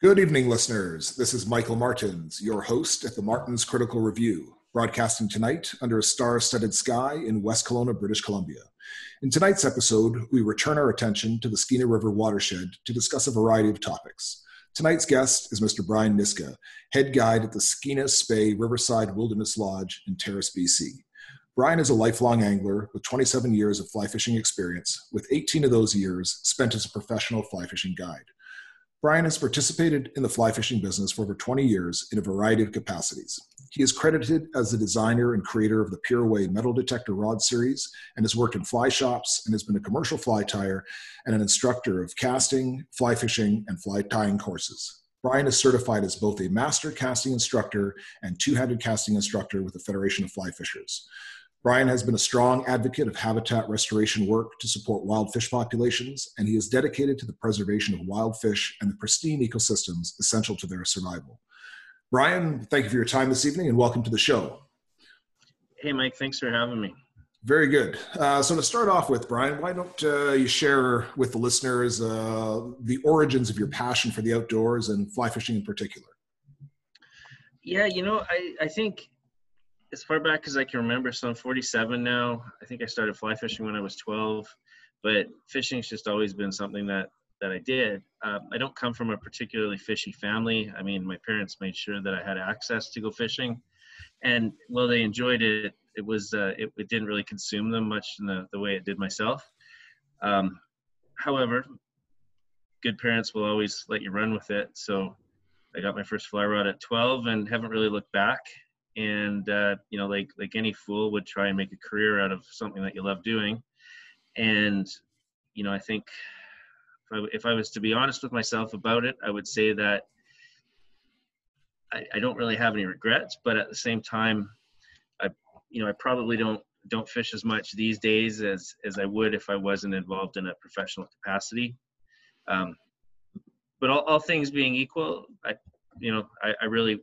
Good evening, listeners. This is Michael Martins, your host at the MARTINZ Critical Review, broadcasting tonight under a star studded sky in West Kelowna, British Columbia. In tonight's episode, we return our attention to the Skeena River watershed to discuss a variety of topics. Tonight's guest is Mr. Brian Niska, head guide at the Skeena Spey Riverside Wilderness Lodge in Terrace, BC. Brian is a lifelong angler with 27 years of fly fishing experience, with 18 of those years spent as a professional fly fishing guide. Brian has participated in the fly fishing business for over 20 years in a variety of capacities. He is credited as the designer and creator of the Pureway metal detector rod series and has worked in fly shops and has been a commercial fly tyer and an instructor of casting, fly fishing, and fly tying courses. Brian is certified as both a master casting instructor and two handed casting instructor with the Federation of Fly Fishers. Brian has been a strong advocate of habitat restoration work to support wild fish populations, and he is dedicated to the preservation of wild fish and the pristine ecosystems essential to their survival. Brian, thank you for your time this evening and welcome to the show. Hey, Mike, thanks for having me. Very good. Uh, so, to start off with, Brian, why don't uh, you share with the listeners uh, the origins of your passion for the outdoors and fly fishing in particular? Yeah, you know, I, I think as far back as I can remember, so I'm 47 now. I think I started fly fishing when I was 12, but fishing's just always been something that that I did. Um, I don't come from a particularly fishy family. I mean, my parents made sure that I had access to go fishing, and while they enjoyed it, it was uh, it, it, didn't really consume them much in the, the way it did myself. Um, however, good parents will always let you run with it. So I got my first fly rod at 12 and haven't really looked back and uh, you know like like any fool would try and make a career out of something that you love doing. And you know i think if I, if I was to be honest with myself about it i would say that I, I don't really have any regrets but at the same time i you know i probably don't don't fish as much these days as as i would if i wasn't involved in a professional capacity. Um, but all, all things being equal i you know I, I really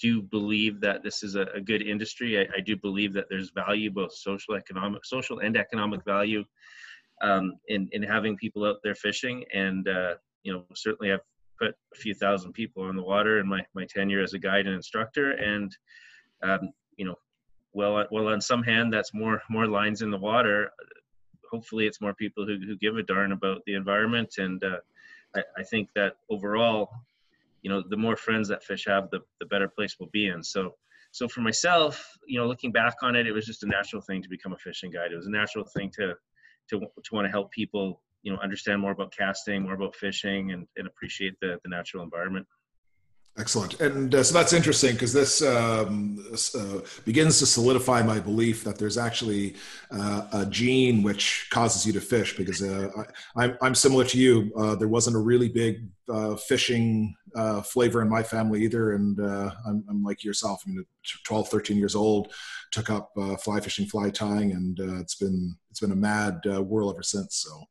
do believe that this is a, a good industry. I, I, do believe that there's value, both social, economic, social and economic value, um, in in having people out there fishing. And uh, you know, certainly I've put a few thousand people on the water in my my tenure as a guide and instructor. And um, you know, well, well, on some hand, that's more more lines in the water. Hopefully, it's more people who who give a darn about the environment. And uh, I think that overall, you know the more friends that fish have the, the better place we'll be in. So so for myself you know looking back on it it was just a natural thing to become a fishing guide. It was a natural thing to to, to want to help people you know understand more about casting more about fishing and, and appreciate the, the natural environment Excellent. And uh, so that's interesting because this um, uh, begins to solidify my belief that there's actually uh, a gene which causes you to fish because uh, I, am I'm similar to you. Uh, there wasn't a really big uh, fishing flavor in my family either. And I'm, I'm, like yourself. I mean, 12, 13 years old, took up fly fishing, fly tying, and it's been it's been a mad whirl ever since. So,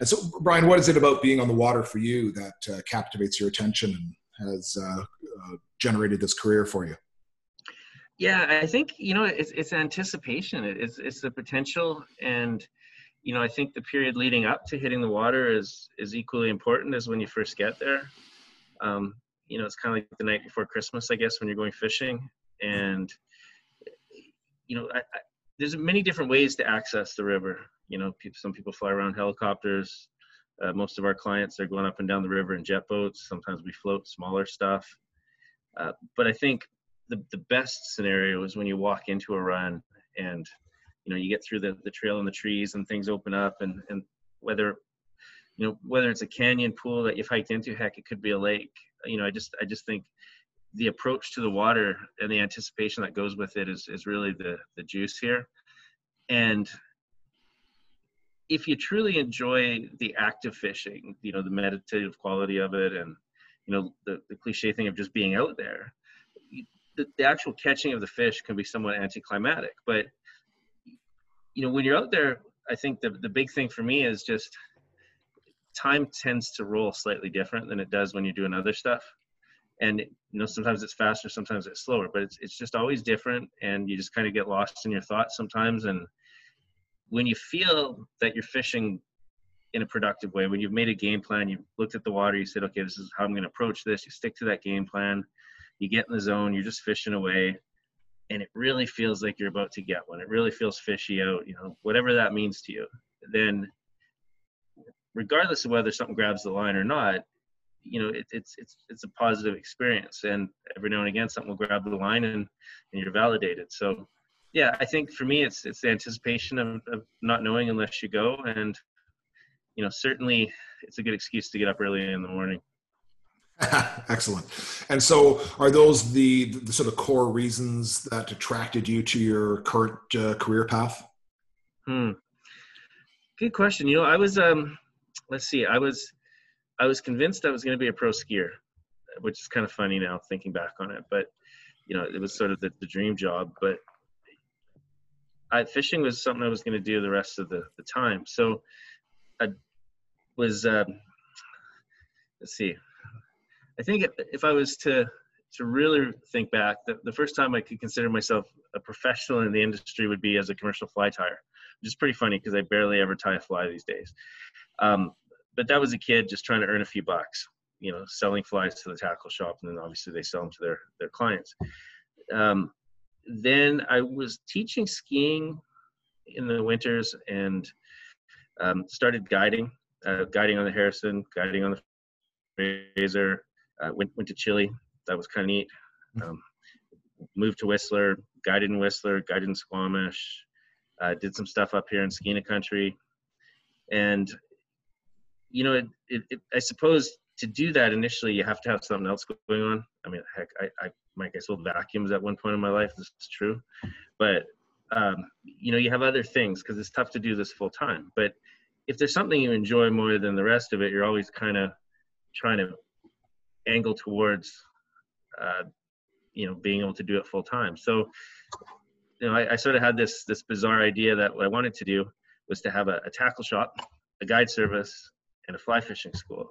and so, Brian, what is it about being on the water for you that captivates your attention and has uh, uh, generated this career for you? Yeah, I think you know it's it's anticipation. It's it's the potential, and you know I think the period leading up to hitting the water is is equally important as when you first get there. Um, you know, it's kind of like the night before Christmas, I guess, when you're going fishing, and you know, I, I, there's many different ways to access the river. You know, people, some people fly around helicopters. Uh, most of our clients are going up and down the river in jet boats. Sometimes we float smaller stuff. Uh, but I think the, the best scenario is when you walk into a run and you know you get through the, the trail and the trees and things open up and, and whether you know whether it's a canyon pool that you've hiked into heck it could be a lake you know i just i just think the approach to the water and the anticipation that goes with it is, is really the the juice here and if you truly enjoy the active fishing, you know, the meditative quality of it and, you know, the, the cliche thing of just being out there, the, the actual catching of the fish can be somewhat anticlimactic. But, you know, when you're out there, I think the, the big thing for me is just time tends to roll slightly different than it does when you're doing other stuff. And, you know, sometimes it's faster, sometimes it's slower, but it's, it's just always different. And you just kind of get lost in your thoughts sometimes. And, when you feel that you're fishing in a productive way. When you've made a game plan, you've looked at the water, you said, okay, this is how I'm going to approach this. You stick to that game plan. You get in the zone. You're just fishing away, and it really feels like you're about to get one. It really feels fishy out. You know, whatever that means to you. Then, regardless of whether something grabs the line or not, you know, it, it's it's it's a positive experience. And every now and again, something will grab the line, and and you're validated. So yeah, I think for me, it's it's the anticipation of, of not knowing unless you go, and you know, certainly it's a good excuse to get up early in the morning. Excellent. And so, are those the, the sort of core reasons that attracted you to your current uh, career path? Hmm. Good question. You know, I was um, let's see, I was I was convinced I was going to be a pro skier, which is kind of funny now thinking back on it. But you know, it was sort of the, the dream job. But I, fishing was something I was going to do the rest of the, the time. So I was, um, let's see, I think if I was to to really think back, the, the first time I could consider myself a professional in the industry would be as a commercial fly tyer, which is pretty funny because I barely ever tie a fly these days. Um, but that was a kid just trying to earn a few bucks, you know, selling flies to the tackle shop, and then obviously they sell them to their their clients. Um, then I was teaching skiing in the winters and um, started guiding, uh, guiding on the Harrison, guiding on the Fraser. Uh, went went to Chile. That was kind of neat. Um, moved to Whistler, guided in Whistler, guided in Squamish. Uh, did some stuff up here in Skeena country, and you know, it, it, it, I suppose to do that initially, you have to have something else going on. I mean, heck, I, I Mike, I sold vacuums at one point in my life. This is true, but um, you know, you have other things because it's tough to do this full time. But if there's something you enjoy more than the rest of it, you're always kind of trying to angle towards, uh, you know, being able to do it full time. So, you know, I, I, sort of had this this bizarre idea that what I wanted to do was to have a, a tackle shop, a guide service, and a fly fishing school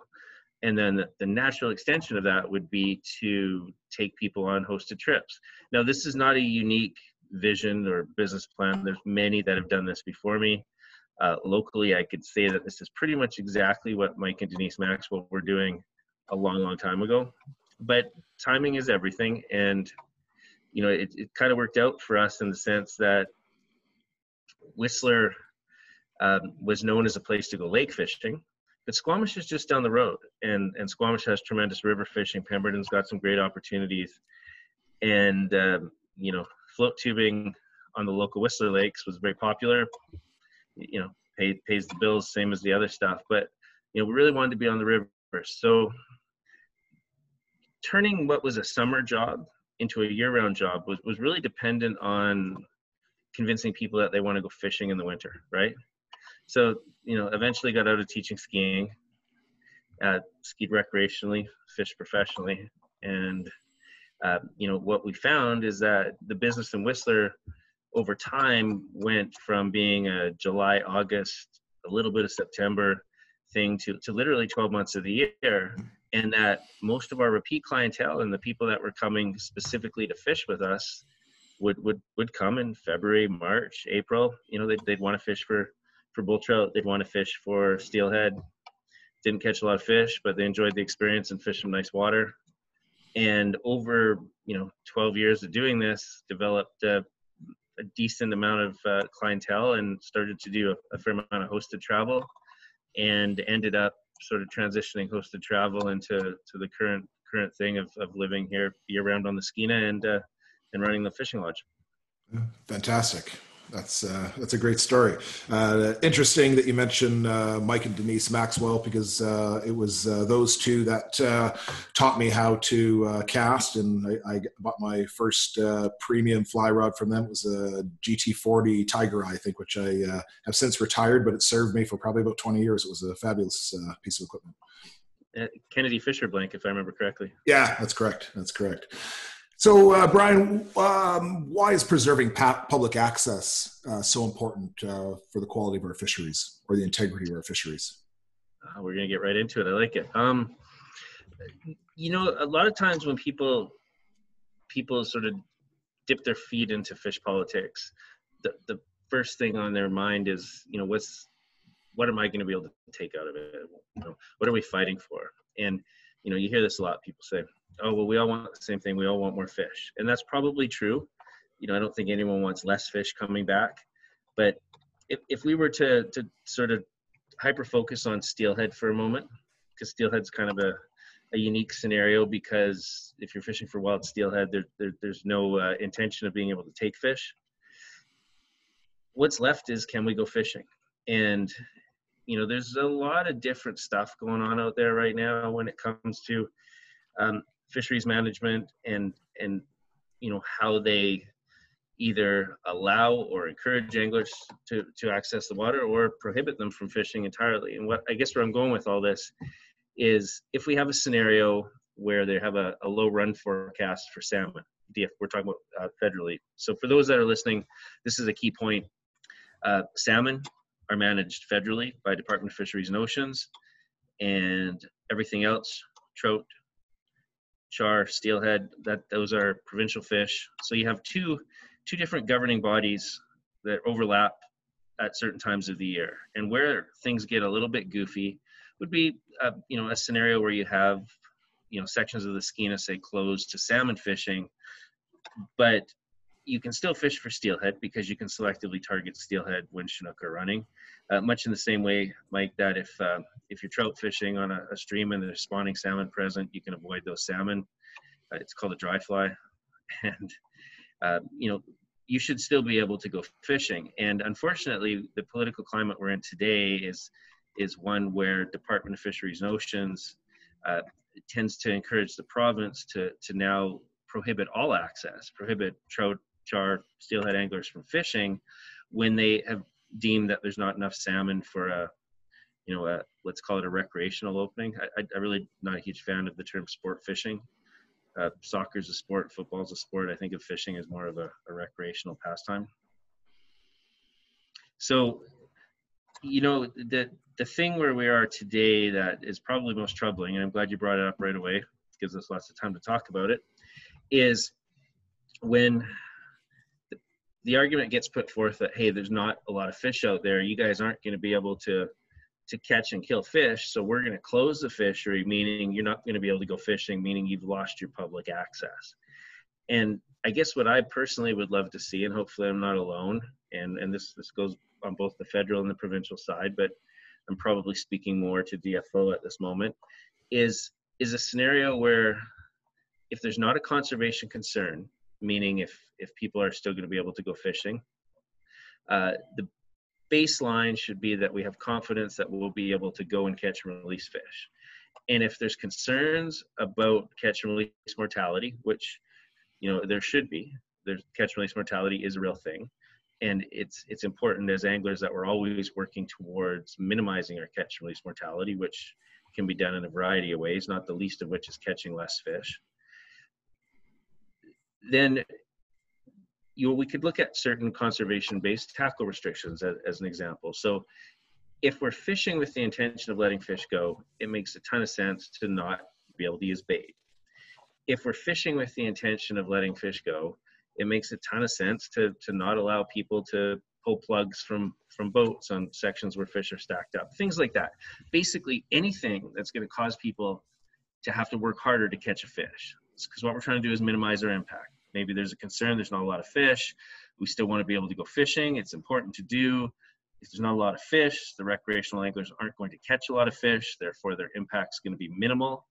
and then the, natural extension of that would be to take people on hosted trips. Now this is not a unique vision or business plan. There's many that have done this before me. Uh, locally i could say that this is pretty much exactly what mike and denise maxwell were doing a long long time ago. But timing is everything. And you know it, it kind of worked out for us in the sense that whistler um, was known as a place to go lake fishing but Squamish is just down the road, and and Squamish has tremendous river fishing. Pemberton's got some great opportunities, and um, you know, float tubing on the local Whistler lakes was very popular. You know, pay, pays the bills, same as the other stuff. But you know, we really wanted to be on the river, so turning what was a summer job into a year-round job was, was really dependent on convincing people that they want to go fishing in the winter, right? So, you know, eventually got out of teaching skiing, uh, skied recreationally, fished professionally. And, uh, you know, what we found is that the business in Whistler over time went from being a July, August, a little bit of September thing to, to literally 12 months of the year. And that most of our repeat clientele and the people that were coming specifically to fish with us would, would, would come in February, March, April. You know, they'd, they'd want to fish for for bull trout. They'd want to fish for steelhead. Didn't catch a lot of fish, but they enjoyed the experience and fished some nice water. And over you know 12 years of doing this, developed a, a decent amount of uh, clientele and started to do a, a fair amount of hosted travel, and ended up sort of transitioning hosted travel into to the current current thing of, of living here year round on the Skeena and uh, and running the fishing lodge. Fantastic that's uh, that's a great story. Uh, interesting that you mentioned uh, Mike and Denise Maxwell because uh, it was uh, those two that uh, taught me how to cast, and I, I, bought my first premium fly rod from them. It was a GT40 Tiger Eye, I think, which I have since retired, but it served me for probably about 20 years. It was a fabulous piece of equipment. Kennedy Fisher blank, if I remember correctly. Yeah, that's correct. That's correct. So, uh, Brian, um, why is preserving pa- public access uh, so important uh, for the quality of our fisheries or the integrity of our fisheries? Uh, we're going to get right into it. I like it. Um, you know, a lot of times when people people sort of dip their feet into fish politics, the, the first thing on their mind is, you know, what's what am I going to be able to take out of it? You know, what are we fighting for? And you know, you hear this a lot. People say, "Oh, well, we all want the same thing. We all want more fish," and that's probably true. You know, I don't think anyone wants less fish coming back, but if, if we were to to sort of hyper focus on steelhead for a moment, because steelhead's kind of a a unique scenario because if you're fishing for wild steelhead, there, there there's no uh, intention of being able to take fish. What's left is can we go fishing? And you know, there's a lot of different stuff going on out there right now when it comes to um, fisheries management and and you know how they either allow or encourage anglers to, to access the water or prohibit them from fishing entirely. And what I guess where I'm going with all this is if we have a scenario where they have a, a low run forecast for salmon, DF, we're talking about uh, federally. So for those that are listening, this is a key point. Uh, salmon are managed federally by Department of Fisheries and Oceans, and everything else, trout, char, steelhead, that those are provincial fish. So you have two two different governing bodies that overlap at certain times of the year. And where things get a little bit goofy would be, a, you know, a scenario where you have, you know, sections of the Skeena say closed to salmon fishing, but you can still fish for steelhead because you can selectively target steelhead when Chinook are running. Uh, much in the same way, Mike, that if uh, if you're trout fishing on a, a, stream and there's spawning salmon present, you can avoid those salmon. Uh, it's called a dry fly, and uh, you know you should still be able to go fishing. And unfortunately, the political climate we're in today is is one where Department of Fisheries and Oceans uh, tends to encourage the province to to now prohibit all access, prohibit trout, char, steelhead anglers from fishing when they have deemed that there's not enough salmon for a, you know, a, let's call it a recreational opening. I, I, I really not a huge fan of the term sport fishing. Uh, Soccer is a sport, football is a sport. I think of fishing as more of a, a recreational pastime. So, you know, the the thing where we are today that is probably most troubling, and I'm glad you brought it up right away. Gives us lots of time to talk about it. Is when the argument gets put forth that hey there's not a lot of fish out there. You guys aren't going to be able to to catch and kill fish so we're going to close the fishery meaning you're not going to be able to go fishing meaning you've lost your public access. And i guess what i personally would love to see and hopefully i'm not alone and and this this goes on both the federal and the provincial side but i'm probably speaking more to dfo at this moment is is a scenario where if there's not a conservation concern meaning if if people are still going to be able to go fishing. Uh, the baseline should be that we have confidence that we'll be able to go and catch and release fish. And if there's concerns about catch and release mortality, which you know there should be, there's catch and release mortality is a real thing, and it's it's important as anglers that we're always working towards minimizing our catch and release mortality, which can be done in a variety of ways, not the least of which is catching less fish then you know, we could look at certain conservation-based tackle restrictions as, as, an example. So if we're fishing with the intention of letting fish go, it makes a ton of sense to not be able to use bait. If we're fishing with the intention of letting fish go, it makes a ton of sense to, to not allow people to pull plugs from, from boats on sections where fish are stacked up, things like that. Basically anything that's gonna cause people to have to work harder to catch a fish because what we're trying to do is minimize our impact. Maybe there's a concern, there's not a lot of fish. We still want to be able to go fishing. It's important to do. If there's not a lot of fish, the recreational anglers aren't going to catch a lot of fish, therefore their impact is going to be minimal.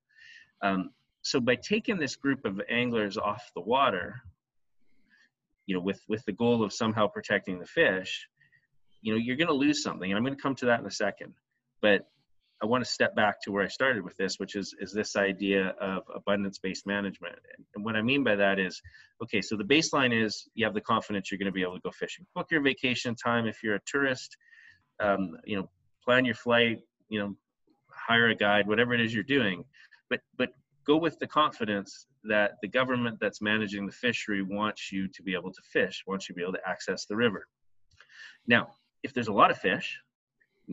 Um, so by taking this group of anglers off the water, you know, with, with the goal of somehow protecting the fish, you know, you're going to lose something. And I'm going to come to that in a second. But I want to step back to where I started with this, which is is this idea of abundance-based management. And what I mean by that is, okay, so the baseline is you have the confidence you're going to be able to go fishing. Book your vacation time if you're a tourist. Um, you know, plan your flight. You know, hire a guide, whatever it is you're doing. But but go with the confidence that the government that's managing the fishery wants you to be able to fish, wants you to be able to access the river. Now, if there's a lot of fish,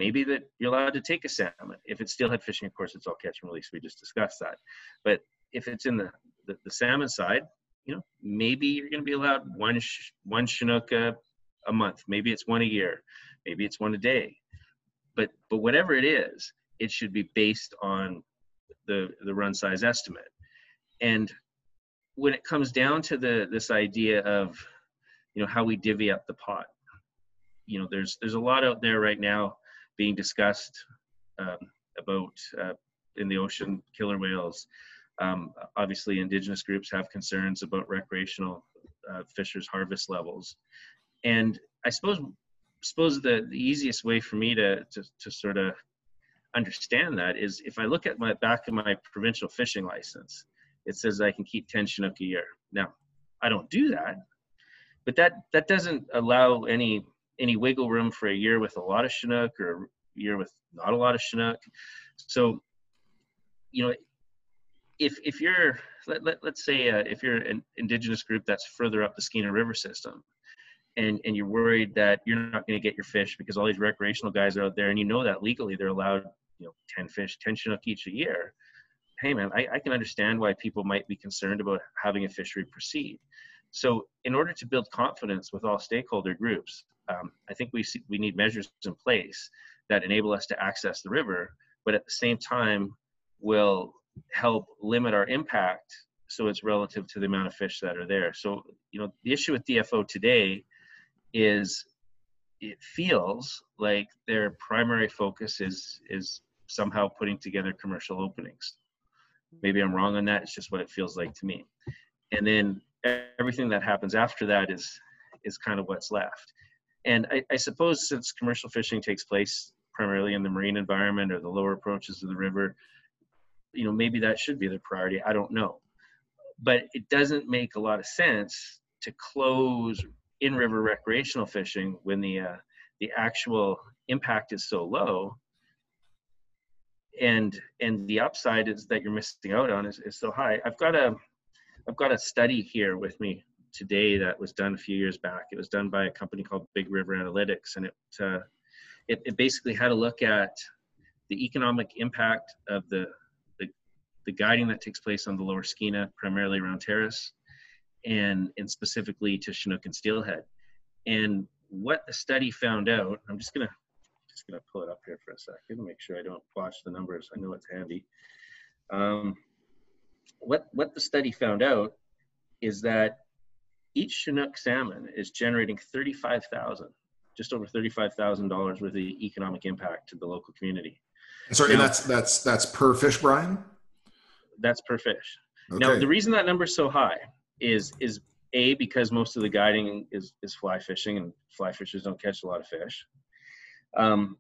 maybe that you're allowed to take a salmon. If it's steelhead fishing, of course, it's all catch and release. We just discussed that. But if it's in the, the, the salmon side, you know, maybe you're going to be allowed one, one Chinook a, a month. Maybe it's one a year. Maybe it's one a day. but but whatever it is, it should be based on the the run size estimate. And when it comes down to the this idea of you know how we divvy up the pot, you know there's there's a lot out there right now being discussed um, about uh, in the ocean killer whales. Um, obviously, indigenous groups have concerns about recreational uh, fishers' harvest levels, and I suppose suppose the, the easiest way for me to, to, to sort of understand that is if I look at my back of my provincial fishing license, it says I can keep 10 Chinook a year. Now, I don't do that, but that that doesn't allow any any wiggle room for a year with a lot of Chinook or a year with not a lot of Chinook. So, you know, if if you're let, let, let's say uh, if you're an indigenous group that's further up the Skeena River system, and and you're worried that you're not going to get your fish because all these recreational guys are out there, and you know that legally they're allowed, you know, 10 fish, 10 chinook each a year. Hey man, I, I can understand why people might be concerned about having a fishery proceed. So, in order to build confidence with all stakeholder groups, um, I think we see, we need measures in place that enable us to access the river, but at the same time will help limit our impact so it's relative to the amount of fish that are there. So, you know, the issue with DFO today is it feels like their primary focus is is somehow putting together commercial openings. Maybe I'm wrong on that. It's just what it feels like to me. And then everything that happens after that is is kind of what's left. And I, I suppose since commercial fishing takes place primarily in the marine environment or the lower approaches of the river, you know, maybe that should be the priority. I don't know. But it doesn't make a lot of sense to close in river recreational fishing when the uh, the actual impact is so low and and the upside is that you're missing out on is, is so high i've got a i've got a study here with me today that was done a few years back it was done by a company called big river analytics and it uh, it, it basically had a look at the economic impact of the, the the guiding that takes place on the lower skeena primarily around terrace and and specifically to Chinook and steelhead. And what the study found out, I'm just gonna just gonna pull it up here for a second make sure I don't botch the numbers. I know it's handy. Um, what what the study found out is that each Chinook salmon is generating 35,000, just over $35,000 worth of economic impact to the local community. Sorry, now, and that's that's that's per fish, Brian. That's per fish. Okay. Now, the reason that number is so high is is a because most of the guiding is is fly fishing and fly fishers don't catch a lot of fish. Um,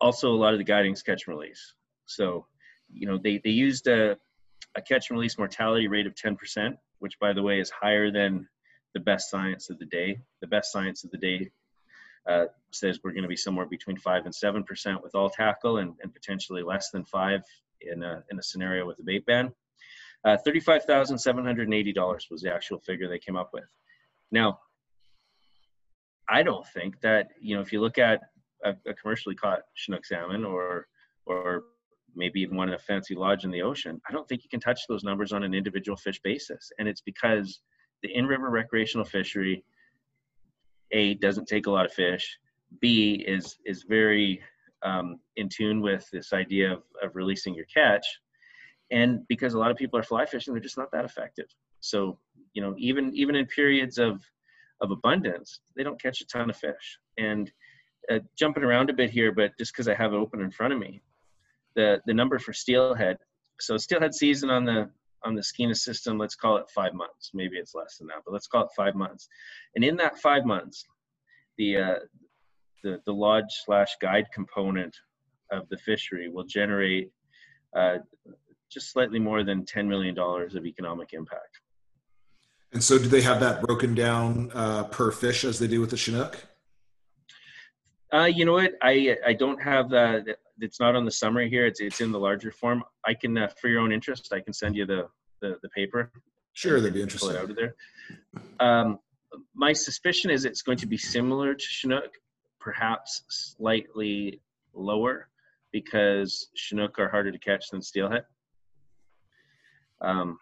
also, a lot of the guiding is catch and release. So, you know, they they used a a catch and release mortality rate of 10%, which by the way is higher than the best science of the day. The best science of the day uh, says we're going to be somewhere between five and seven percent with all tackle, and, and potentially less than five in a in a scenario with a bait ban. Uh, $35,780 was the actual figure they came up with. Now, I don't think that, you know, if you look at a, a commercially caught Chinook salmon or, or maybe even one in a fancy lodge in the ocean, I don't think you can touch those numbers on an individual fish basis. And it's because the in-river recreational fishery, A, doesn't take a lot of fish, B, is, is very um, in tune with this idea of, of releasing your catch, and because a lot of people are fly fishing they're just not that effective. So you know even even in periods of of abundance they don't catch a ton of fish. And uh, jumping around a bit here but just because i have it open in front of me the the number for steelhead so steelhead season on the on the skeena system let's call it five months maybe it's less than that but let's call it five months and in that five months the uh, the, the lodge slash guide component of the fishery will generate uh, just slightly more than $10 million of economic impact. And so, do they have that broken down uh, per fish as they do with the Chinook? Uh, you know what? I I don't have that. It's not on the summary here. It's it's in the larger form. I can, uh, for your own interest, I can send you the the, the paper. Sure, that'd be interesting. Pull it out of there. Um, my suspicion is it's going to be similar to Chinook, perhaps slightly lower, because Chinook are harder to catch than steelhead. Um,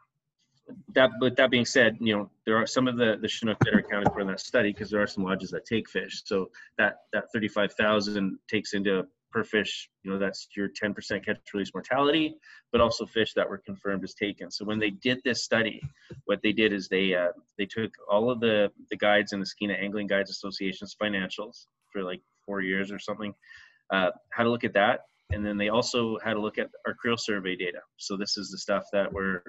that, but that being said, you know there are some of the the Chinook that are accounted for in that study because there are some lodges that take fish. So that that thirty five thousand takes into per fish, you know, that's your 10% catch release mortality, but also fish that were confirmed as taken. So when they did this study, what they did is they uh, they took all of the the guides in the Skeena Angling Guides Association's financials for like four years or something, uh, had a look at that, and then they also had a look at our creel survey data. So this is the stuff that we're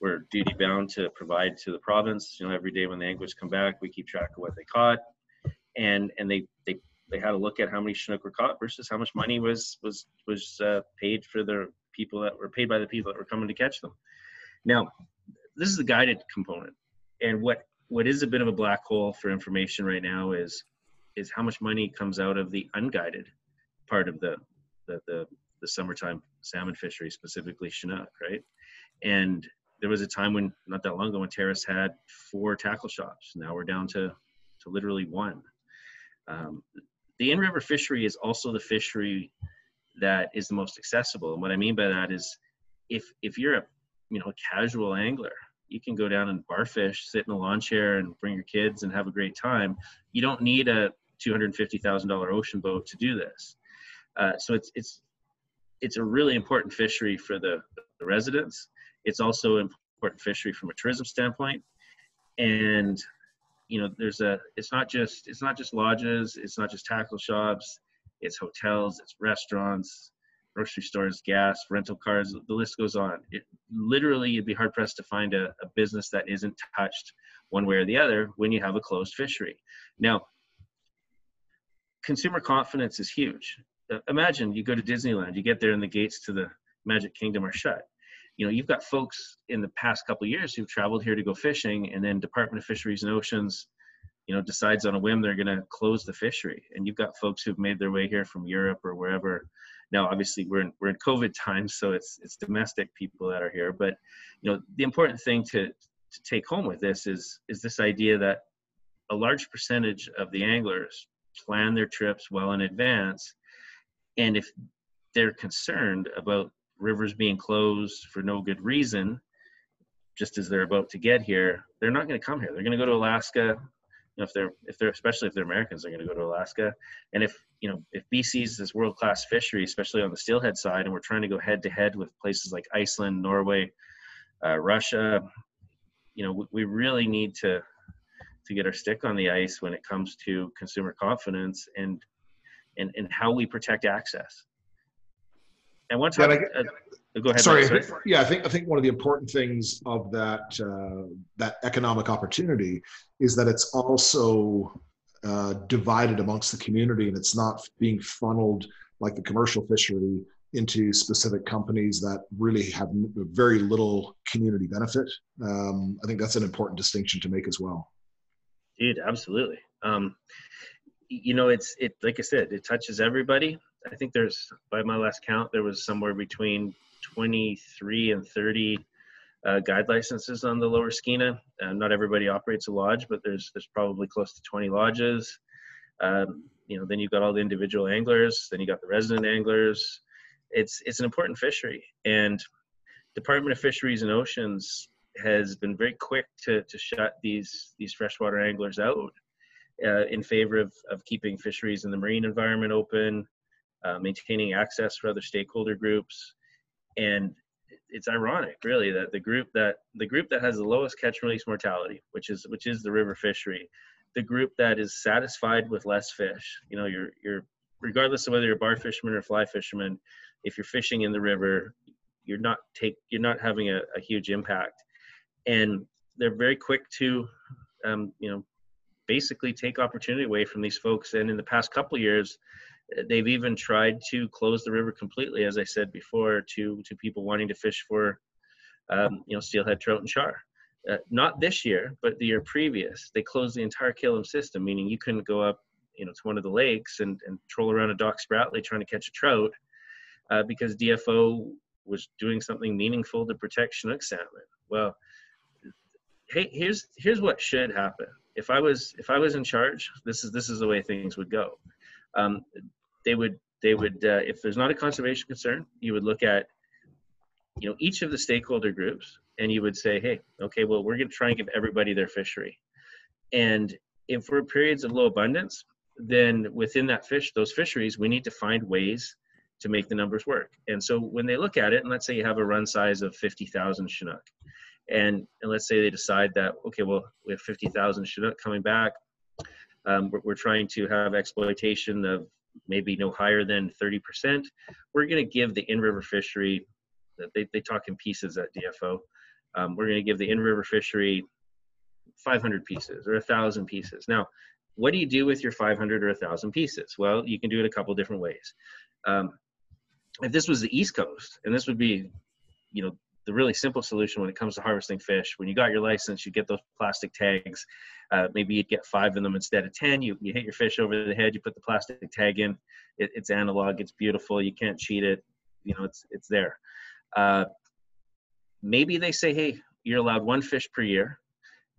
we're duty bound to provide to the province. You know, every day when the anglers come back, we keep track of what they caught, and and they they they had a look at how many Chinook were caught versus how much money was was was uh, paid for the people that were paid by the people that were coming to catch them. Now, this is the guided component, and what what is a bit of a black hole for information right now is is how much money comes out of the unguided part of the the the, the summertime salmon fishery, specifically Chinook, right? And there was a time when not that long ago when Terrace had four tackle shops. Now we're down to to literally one. Um, the in-river fishery is also the fishery that is the most accessible. And what I mean by that is if if you're a you know casual angler, you can go down and bar fish, sit in a lawn chair and bring your kids and have a great time. You don't need a $250,000 ocean boat to do this. Uh, so it's it's it's a really important fishery for the, the residents. It's also an important fishery from a tourism standpoint. And you know there's a it's not just it's not just lodges it's not just tackle shops it's hotels it's restaurants grocery stores gas rental cars the list goes on. It literally you'd be hard pressed to find a, a business that isn't touched one way or the other when you have a closed fishery. Now consumer confidence is huge. Uh, imagine you go to disneyland you get there and the gates to the magic kingdom are shut you know you've got folks in the past couple years who've traveled here to go fishing and then department of fisheries and oceans you know decides on a whim they're going to close the fishery. And you've got folks who've made their way here from europe or wherever. Now obviously we're in, we're in covid times so it's it's domestic people that are here. But you know the important thing to to take home with this is is this idea that a large percentage of the anglers plan their trips well in advance. And if they're concerned about rivers being closed for no good reason, just as they're about to get here, they're not going to come here. They're going to go to Alaska. You know, if they're if they're especially if they're Americans, they're going to go to Alaska. And if you know if BC is this world class fishery, especially on the steelhead side, and we're trying to go head to head with places like Iceland, Norway, uh, Russia, you know, we, we really need to to get our stick on the ice when it comes to consumer confidence and and and how we protect access. And time, yeah, uh, go ahead. Sorry, sorry. yeah, I think I think one of the important things of that uh, that economic opportunity is that it's also uh, divided amongst the community, and it's not being funneled like the commercial fishery into specific companies that really have very little community benefit. Um, I think that's an important distinction to make as well. Dude, absolutely. Um, you know, it's it like I said, it touches everybody. I think there's by my last count there was somewhere between 23 and 30 uh, guide licenses on the lower Skeena. Uh, not everybody operates a lodge, but there's there's probably close to 20 lodges. Um, you know, then you've got all the individual anglers, then you got the resident anglers. It's it's an important fishery, and Department of Fisheries and Oceans has been very quick to to shut these these freshwater anglers out uh, in favor of of keeping fisheries in the marine environment open, uh, maintaining access for other stakeholder groups, and it's ironic, really, that the group that the group that has the lowest catch and release mortality, which is which is the river fishery, the group that is satisfied with less fish. You know, you're you're regardless of whether you're a bar fisherman or fly fisherman, if you're fishing in the river, you're not take you're not having a, a huge impact, and they're very quick to, um, you know, basically take opportunity away from these folks. And in the past couple years, They've even tried to close the river completely, as I said before, to to people wanting to fish for, um, you know, steelhead trout and char. Uh, not this year, but the year previous, they closed the entire Kalum system, meaning you couldn't go up, you know, to one of the lakes and, and troll around a Doc Spratley trying to catch a trout uh, because DFO was doing something meaningful to protect Chinook salmon. Well, hey, here's here's what should happen. If I was if I was in charge, this is this is the way things would go um, they would they would uh, if there's not a conservation concern, you would look at you know each of the stakeholder groups and you would say, hey, okay, well we're going to try and give everybody their fishery, and if for periods of low abundance, then within that fish, those fisheries, we need to find ways to make the numbers work. And so when they look at it, and let's say you have a run size of 50,000 Chinook, and, and let's say they decide that, okay, well, we have 50,000 Chinook coming back. Um, we're, we're trying to have exploitation of maybe no higher than 30%. We're going to give the in-river fishery, they, they talk in pieces at DFO, um, we're going to give the in-river fishery 500 pieces or 1,000 pieces. Now, what do you do with your 500 or 1,000 pieces? Well, you can do it a couple different ways. Um, if this was the East Coast, and this would be, you know, the really simple solution when it comes to harvesting fish. When you got your license, you get those plastic tags. Uh, maybe you'd get five of them instead of 10. You, you hit your fish over the head, you put the plastic tag in. It, it's analog, it's beautiful, you can't cheat it. You know, it's, it's there. Uh, maybe they say, hey, you're allowed one fish per year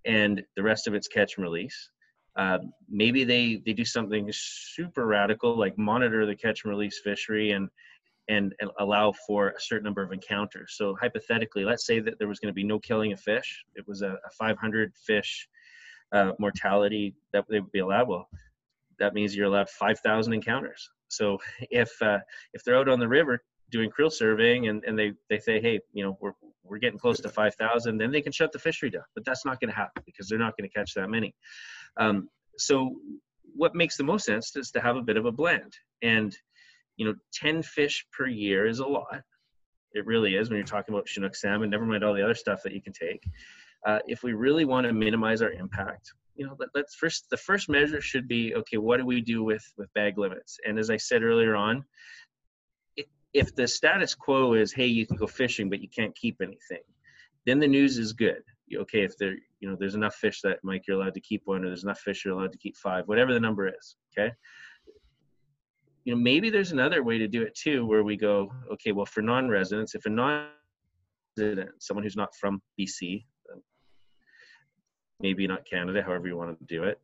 and the rest of it's catch and release. Uh, maybe they, they do something super radical, like monitor the catch and release fishery and and, allow for a certain number of encounters. So hypothetically, let's say that there was going to be no killing of fish. It was a, a 500 fish uh, mortality that they would be allowed. Well, that means you're allowed 5,000 encounters. So if uh, if they're out on the river doing creel surveying and, and they, they say, hey, you know, we're, we're getting close to 5,000, then they can shut the fishery down. But that's not going to happen because they're not going to catch that many. Um, so what makes the most sense is to have a bit of a blend. And you know, 10 fish per year is a lot. It really is when you're talking about Chinook salmon, never mind all the other stuff that you can take. Uh, if we really want to minimize our impact, you know, let, let's first, the first measure should be, okay, what do we do with, with bag limits? And as I said earlier on, if the status quo is, hey, you can go fishing, but you can't keep anything, then the news is good. Okay, if there, you know, there's enough fish that Mike, you're allowed to keep one, or there's enough fish you're allowed to keep five, whatever the number is. Okay, you know maybe there's another way to do it too where we go okay well for non-residents if a non-resident someone who's not from bc maybe not canada however you want to do it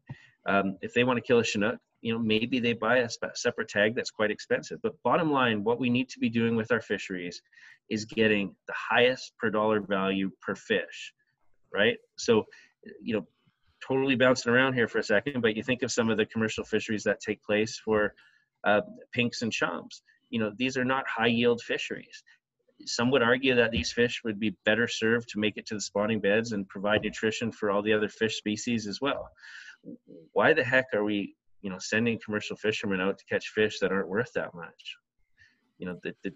um, if they want to kill a chinook you know maybe they buy a separate tag that's quite expensive. But bottom line what we need to be doing with our fisheries is getting the highest per dollar value per fish right? So you know totally bouncing around here for a second but you think of some of the commercial fisheries that take place for uh, pinks and chums. You know, these are not high yield fisheries. Some would argue that these fish would be better served to make it to the spawning beds and provide nutrition for all the other fish species as well. Why the heck are we, you know, sending commercial fishermen out to catch fish that aren't worth that much? You know, the, the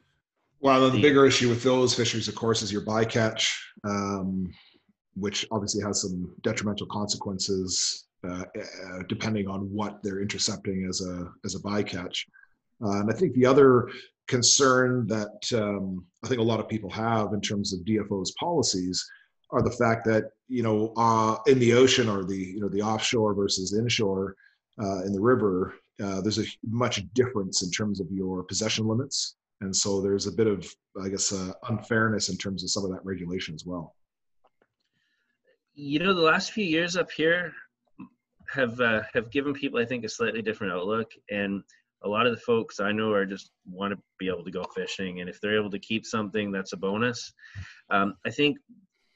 well, the, the, bigger issue with those fisheries, of course, is your bycatch, um, which obviously has some detrimental consequences uh, uh, depending on what they're intercepting as a as a bycatch. Uh, and I think the other concern that um, I think a lot of people have in terms of DFO's policies are the fact that you know uh, in the ocean or the you know the offshore versus inshore uh, in the river, uh, there's a much difference in terms of your possession limits, and so there's a bit of I guess unfairness in terms of some of that regulation as well. You know, the last few years up here, have uh, have given people I think a slightly different outlook and a lot of the folks I know are just want to be able to go fishing and if they're able to keep something that's a bonus. Um, I think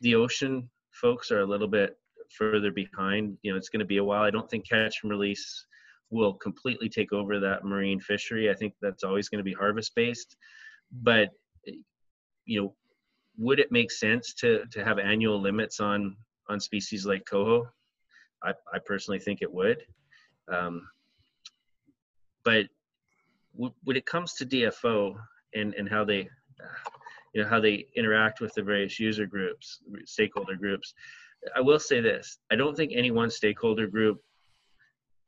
the ocean folks are a little bit further behind. You know, it's going to be a while. I don't think catch and release will completely take over that marine fishery. I think that's always going to be harvest based. But you know, would it make sense to to have annual limits on on species like coho? I, I personally think it would. Um, but w- when it comes to DFO and, and how they, you know, how they interact with the various user groups, stakeholder groups, I will say this: I don't think any one stakeholder group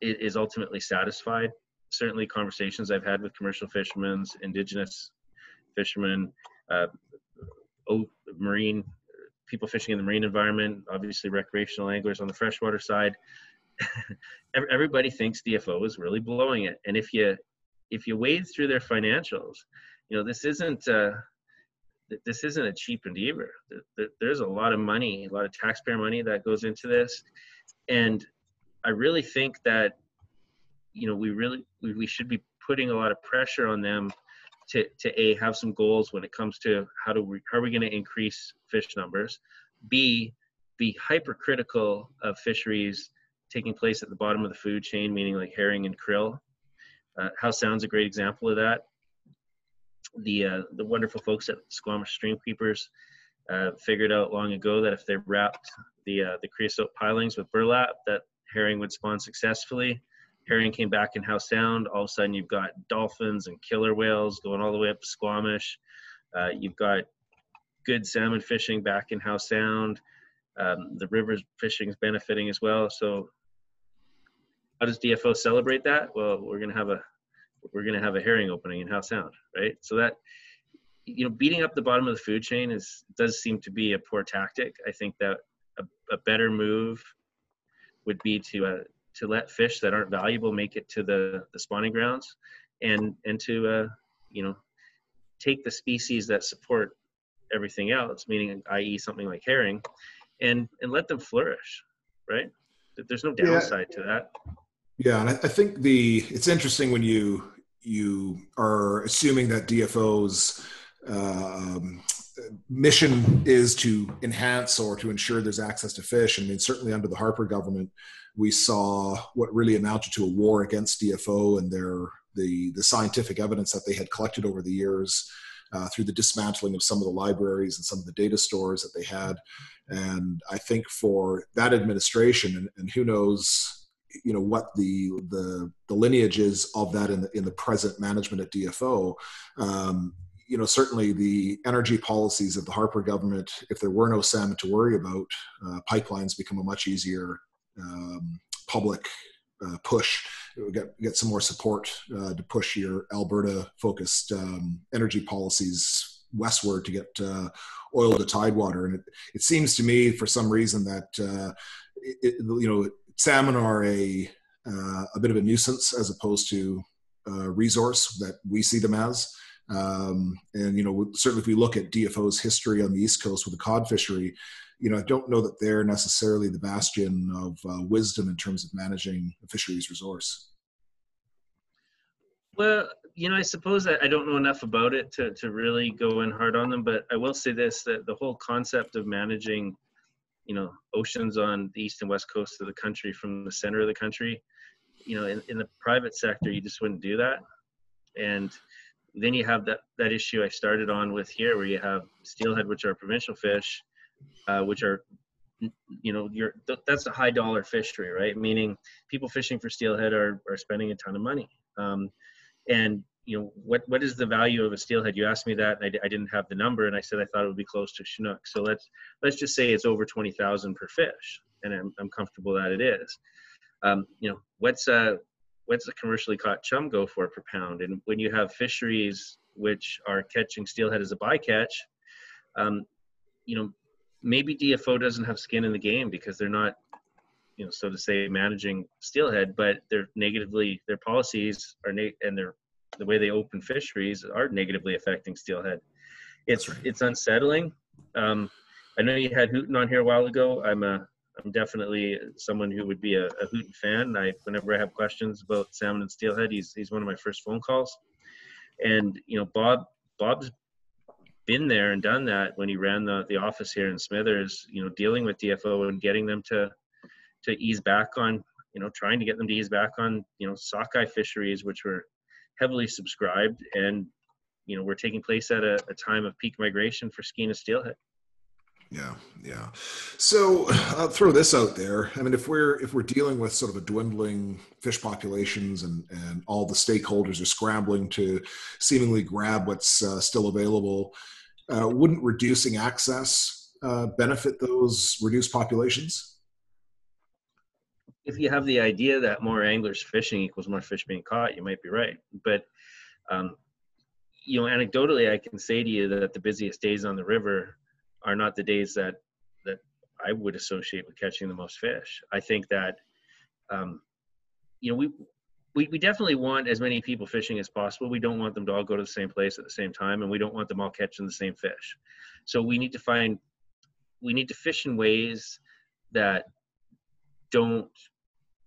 is, is ultimately satisfied. Certainly, conversations I've had with commercial fishermen, indigenous fishermen, uh, marine people fishing in the marine environment, obviously recreational anglers on the freshwater side. Everybody thinks DFO is really blowing it, and if you if you wade through their financials, you know this isn't uh, this isn't a cheap endeavor. There's a lot of money, a lot of taxpayer money that goes into this, and I really think that you know we really we, we should be putting a lot of pressure on them to, to a have some goals when it comes to how do we how are we going to increase fish numbers b be hypercritical of fisheries taking place at the bottom of the food chain, meaning like herring and krill. Uh, Howe Sound's a great example of that. The uh, the wonderful folks at Squamish Stream Keepers uh, figured out long ago that if they wrapped the uh, the creosote pilings with burlap, that herring would spawn successfully. Herring came back in Howe Sound. All of a sudden, you've got dolphins and killer whales going all the way up to Squamish. Uh, you've got good salmon fishing back in Howe Sound. Um, the river fishing is benefiting as well. So, how does DFO celebrate that? Well, we're gonna have a we're gonna have a herring opening in Howe Sound, right? So that you know, beating up the bottom of the food chain is does seem to be a poor tactic. I think that a, a better move would be to uh, to let fish that aren't valuable make it to the the spawning grounds, and and to uh, you know take the species that support everything else, meaning i.e. something like herring, and and let them flourish, right? There's no downside yeah. to that. Yeah, and I, I think the it's interesting when you you are assuming that DFO's um, mission is to enhance or to ensure there's access to fish. I mean, certainly under the Harper government, we saw what really amounted to a war against DFO and their the the scientific evidence that they had collected over the years uh, through the dismantling of some of the libraries and some of the data stores that they had. And I think for that administration, and, and who knows, you know, what the, the the lineage is of that in the in the present management at DFO. Um, you know, certainly the energy policies of the Harper government, if there were no salmon to worry about, uh, pipelines become a much easier um, public uh, push. Get get some more support uh, to push your Alberta-focused um, energy policies westward to get uh, oil to tidewater. And it, it seems to me, for some reason, that uh, it, you know salmon are a uh, a bit of a nuisance as opposed to a resource that we see them as. Um, and you know, certainly if we look at DFO's history on the East Coast with the cod fishery, you know, I don't know that they're necessarily the bastion of uh, wisdom in terms of managing a fisheries resource. Well, you know, I suppose I don't know enough about it to, to really go in hard on them, but I will say this, that the whole concept of managing, you know, oceans on the east and west coast of the country from the center of the country, you know, in, in the private sector, you just wouldn't do that. And then you have that that issue I started on with here, where you have steelhead, which are provincial fish, uh, which are you know you're that's a high dollar fishery right? Meaning people fishing for steelhead are, are spending a ton of money. Um, and you know what what is the value of a steelhead? You asked me that and I, I didn't have the number and i said i thought it would be close to chinook. So let's let's just say it's over 20000 per fish and i'm, I'm comfortable that it is. Um, you know what's what's a commercially caught chum go for per pound? And when you have fisheries which are catching steelhead as a bycatch, um, you know, maybe DFO doesn't have skin in the game because they're not, you know, so to say, managing steelhead, but they're negatively their policies are ne- and their the way they open fisheries are negatively affecting steelhead. It's right. it's unsettling. Um, I know you had Hooton on here a while ago. I'm a I'm definitely someone who would be a, a Hooton fan. I whenever I have questions about salmon and steelhead, he's he's one of my first phone calls. And you know, Bob Bob's been there and done that when he ran the the office here in Smithers. You know, dealing with DFO and getting them to to ease back on you know trying to get them to ease back on you know sockeye fisheries, which were heavily subscribed and you know were taking place at a, a time of peak migration for skeena steelhead. Yeah, yeah. So I'll throw this out there. I mean, if we're if we're dealing with sort of a dwindling fish populations and and all the stakeholders are scrambling to seemingly grab what's uh, still available, uh, wouldn't reducing access uh, benefit those reduced populations? If you have the idea that more anglers fishing equals more fish being caught, you might be right. But um, you know, anecdotally, I can say to you that the busiest days on the river are not the days that that I would associate with catching the most fish. I think that um, you know we, we we definitely want as many people fishing as possible. We don't want them to all go to the same place at the same time, and we don't want them all catching the same fish. So we need to find we need to fish in ways that don't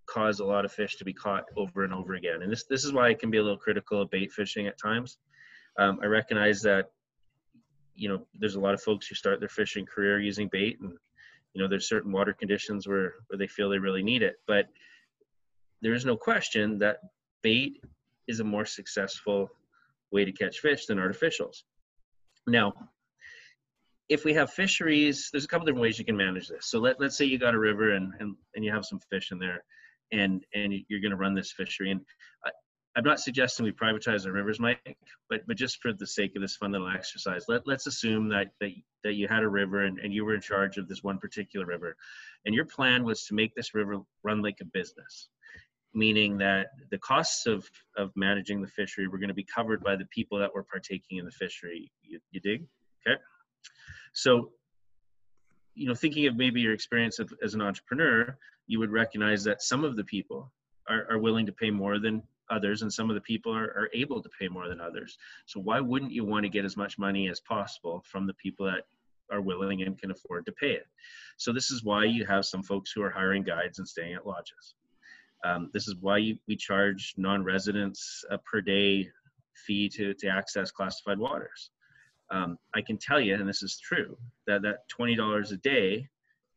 cause a lot of fish to be caught over and over again. And this this is why I can be a little critical of bait fishing at times. Um, I recognize that you know there's a lot of folks who start their fishing career using bait and you know there's certain water conditions where where they feel they really need it. But there is no question that bait is a more successful way to catch fish than artificials. Now if we have fisheries there's a couple different ways you can manage this. So let, let's say you got a river and, and and you have some fish in there and and you're going to run this fishery. And I, i'm not suggesting we privatize our rivers mike but but just for the sake of this fun little exercise let, let's assume that that that you had a river and, and you were in charge of this one particular river and your plan was to make this river run like a business meaning that the costs of of managing the fishery were going to be covered by the people that were partaking in the fishery. You, you dig? Okay. So you know thinking of maybe your experience of, as an entrepreneur you would recognize that some of the people are, are willing to pay more than others and some of the people are, are able to pay more than others. So why wouldn't you want to get as much money as possible from the people that are willing and can afford to pay it? So this is why you have some folks who are hiring guides and staying at lodges. Um, this is why you, we charge non-residents a per day fee to, to access classified waters. Um, i can tell you and this is true that that $20 a day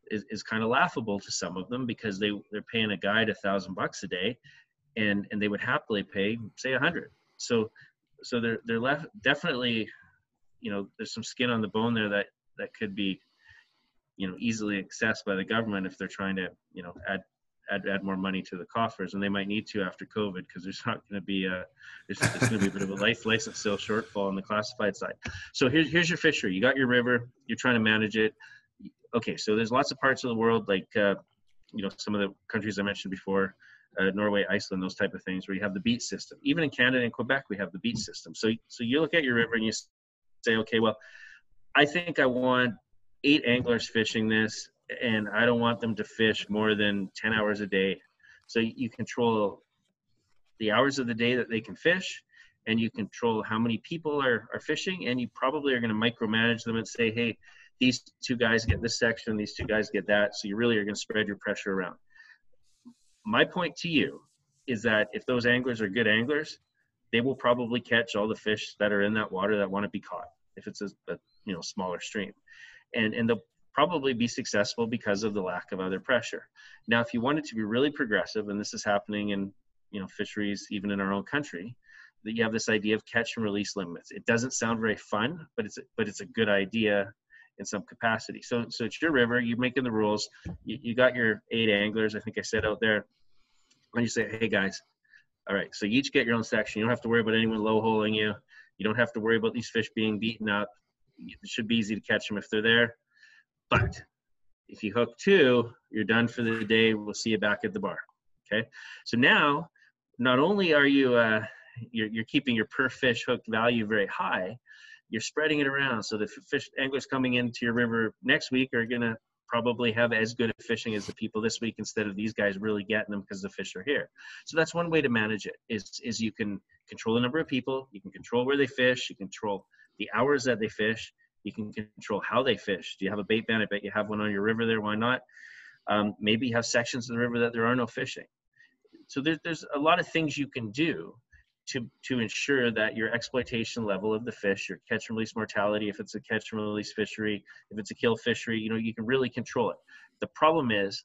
is, is kind of laughable to some of them because they they're paying a guide a thousand bucks a day and and they would happily pay say a hundred. So so they're they're left definitely you know there's some skin on the bone there that that could be you know easily accessed by the government if they're trying to you know add add, add more money to the coffers and they might need to after covid because there's not going to be a there's, there's going to be a bit of a life license sale shortfall on the classified side. So here's here's your fishery. You got your river. You're trying to manage it. Okay, so there's lots of parts of the world, like uh, you know some of the countries I mentioned before, uh, Norway, Iceland, those type of things, where you have the beat system. Even in Canada and Quebec, we have the beat system. So so you look at your river and you say, okay, well, I think I want eight anglers fishing this, and I don't want them to fish more than 10 hours a day. So you control the hours of the day that they can fish and you control how many people are, are fishing and you probably are going to micromanage them and say hey these two guys get this section, these two guys get that. So you really are going to spread your pressure around. My point to you is that if those anglers are good anglers, they will probably catch all the fish that are in that water that want to be caught if it's a, a you know smaller stream, and and they'll probably be successful because of the lack of other pressure. Now, if you wanted to be really progressive, and this is happening in you know fisheries even in our own country, that you have this idea of catch and release limits. It doesn't sound very fun, but it's but it's a good idea in some capacity. So, so it's your river. You're making the rules. You, you got your eight anglers. I think I said out there. And you say, hey guys, all right. So you each get your own section. You don't have to worry about anyone low holing you. You don't have to worry about these fish being beaten up. It should be easy to catch them if they're there. But if you hook two, you're done for the day. We'll see you back at the bar. Okay. So now, not only are you uh, you're, you're keeping your per fish hook value very high, you're spreading it around so the fish anglers coming into your river next week are to probably have as good at fishing as the people this week instead of these guys really getting them because the fish are here. So that's one way to manage it is is you can control the number of people you can control where they fish you control the hours that they fish you can control how they fish. Do you have a bait ban? I bet you have one on your river there. Why not? Um, maybe you have sections of the river that there are no fishing. So there, there's a lot of things you can do to to ensure that your exploitation level of the fish, your catch and release mortality, if it's a catch and release fishery, if it's a kill fishery, you know, you can really control it. The problem is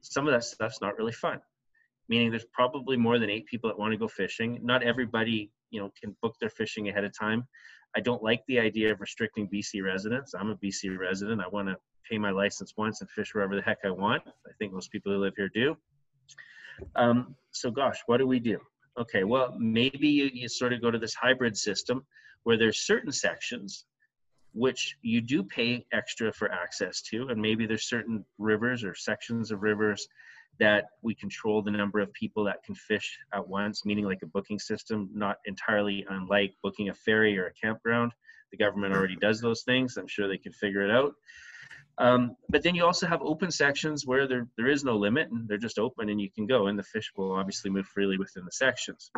some of that stuff's not really fun. Meaning there's probably more than eight people that want to go fishing. Not everybody, you know, can book their fishing ahead of time. I don't like the idea of restricting BC residents. I'm a BC resident. I want to pay my license once and fish wherever the heck I want. I think most people who live here do. Um, so gosh, what do we do? Okay, well, maybe you, you sort of go to this hybrid system where there's certain sections which you do pay extra for access to, and maybe there's certain rivers or sections of rivers that we control the number of people that can fish at once, meaning like a booking system, not entirely unlike booking a ferry or a campground. The government already does those things. I'm sure they can figure it out. Um, but then you also have open sections where there, there is no limit and they're just open and you can go and the fish will obviously move freely within the sections.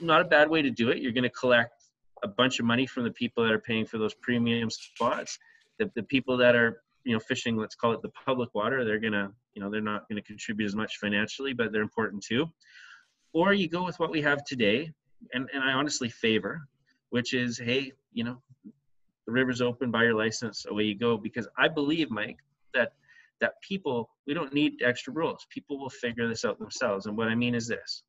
Not a bad way to do it. You're going to collect a bunch of money from the people that are paying for those premium spots. The, the people that are you know fishing, let's call it the public water, they're gonna you know they're not going to contribute as much financially, but they're important too. Or you go with what we have today, and, and I honestly favor, which is hey, you know, the river's open, buy your license, away you go. Because I believe, Mike, that that people we don't need extra rules. People will figure this out themselves. And what i mean is this.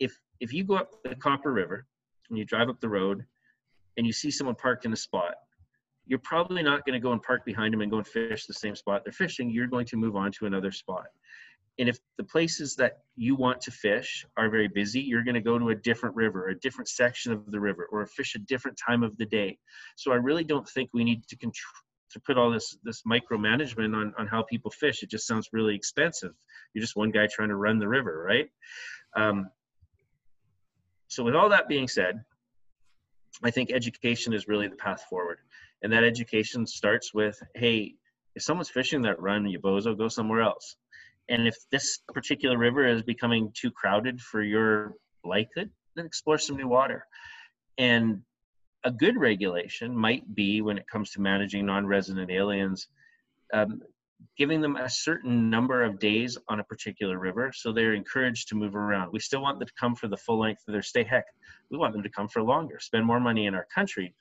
If if you go up the copper river and you drive up the road and you see someone parked in a spot you're probably not going to go and park behind them and go and fish the same spot they're fishing. You're going to move on to another spot and if the places that you want to fish are very busy you're going to go to a different river a different section of the river or fish a different time of the day. So i really don't think we need to control to put all this this micromanagement on on how people fish. It just sounds really expensive. You're just one guy trying to run the river right? Um, so with all that being said i think education is really the path forward. And that education starts with hey if someone's fishing that run you bozo go somewhere else and if this particular river is becoming too crowded for your liking then explore some new water. And a good regulation might be when it comes to managing non-resident aliens um, giving them a certain number of days on a particular river so they're encouraged to move around. We still want them to come for the full length of their stay. Heck we want them to come for longer spend more money in our country.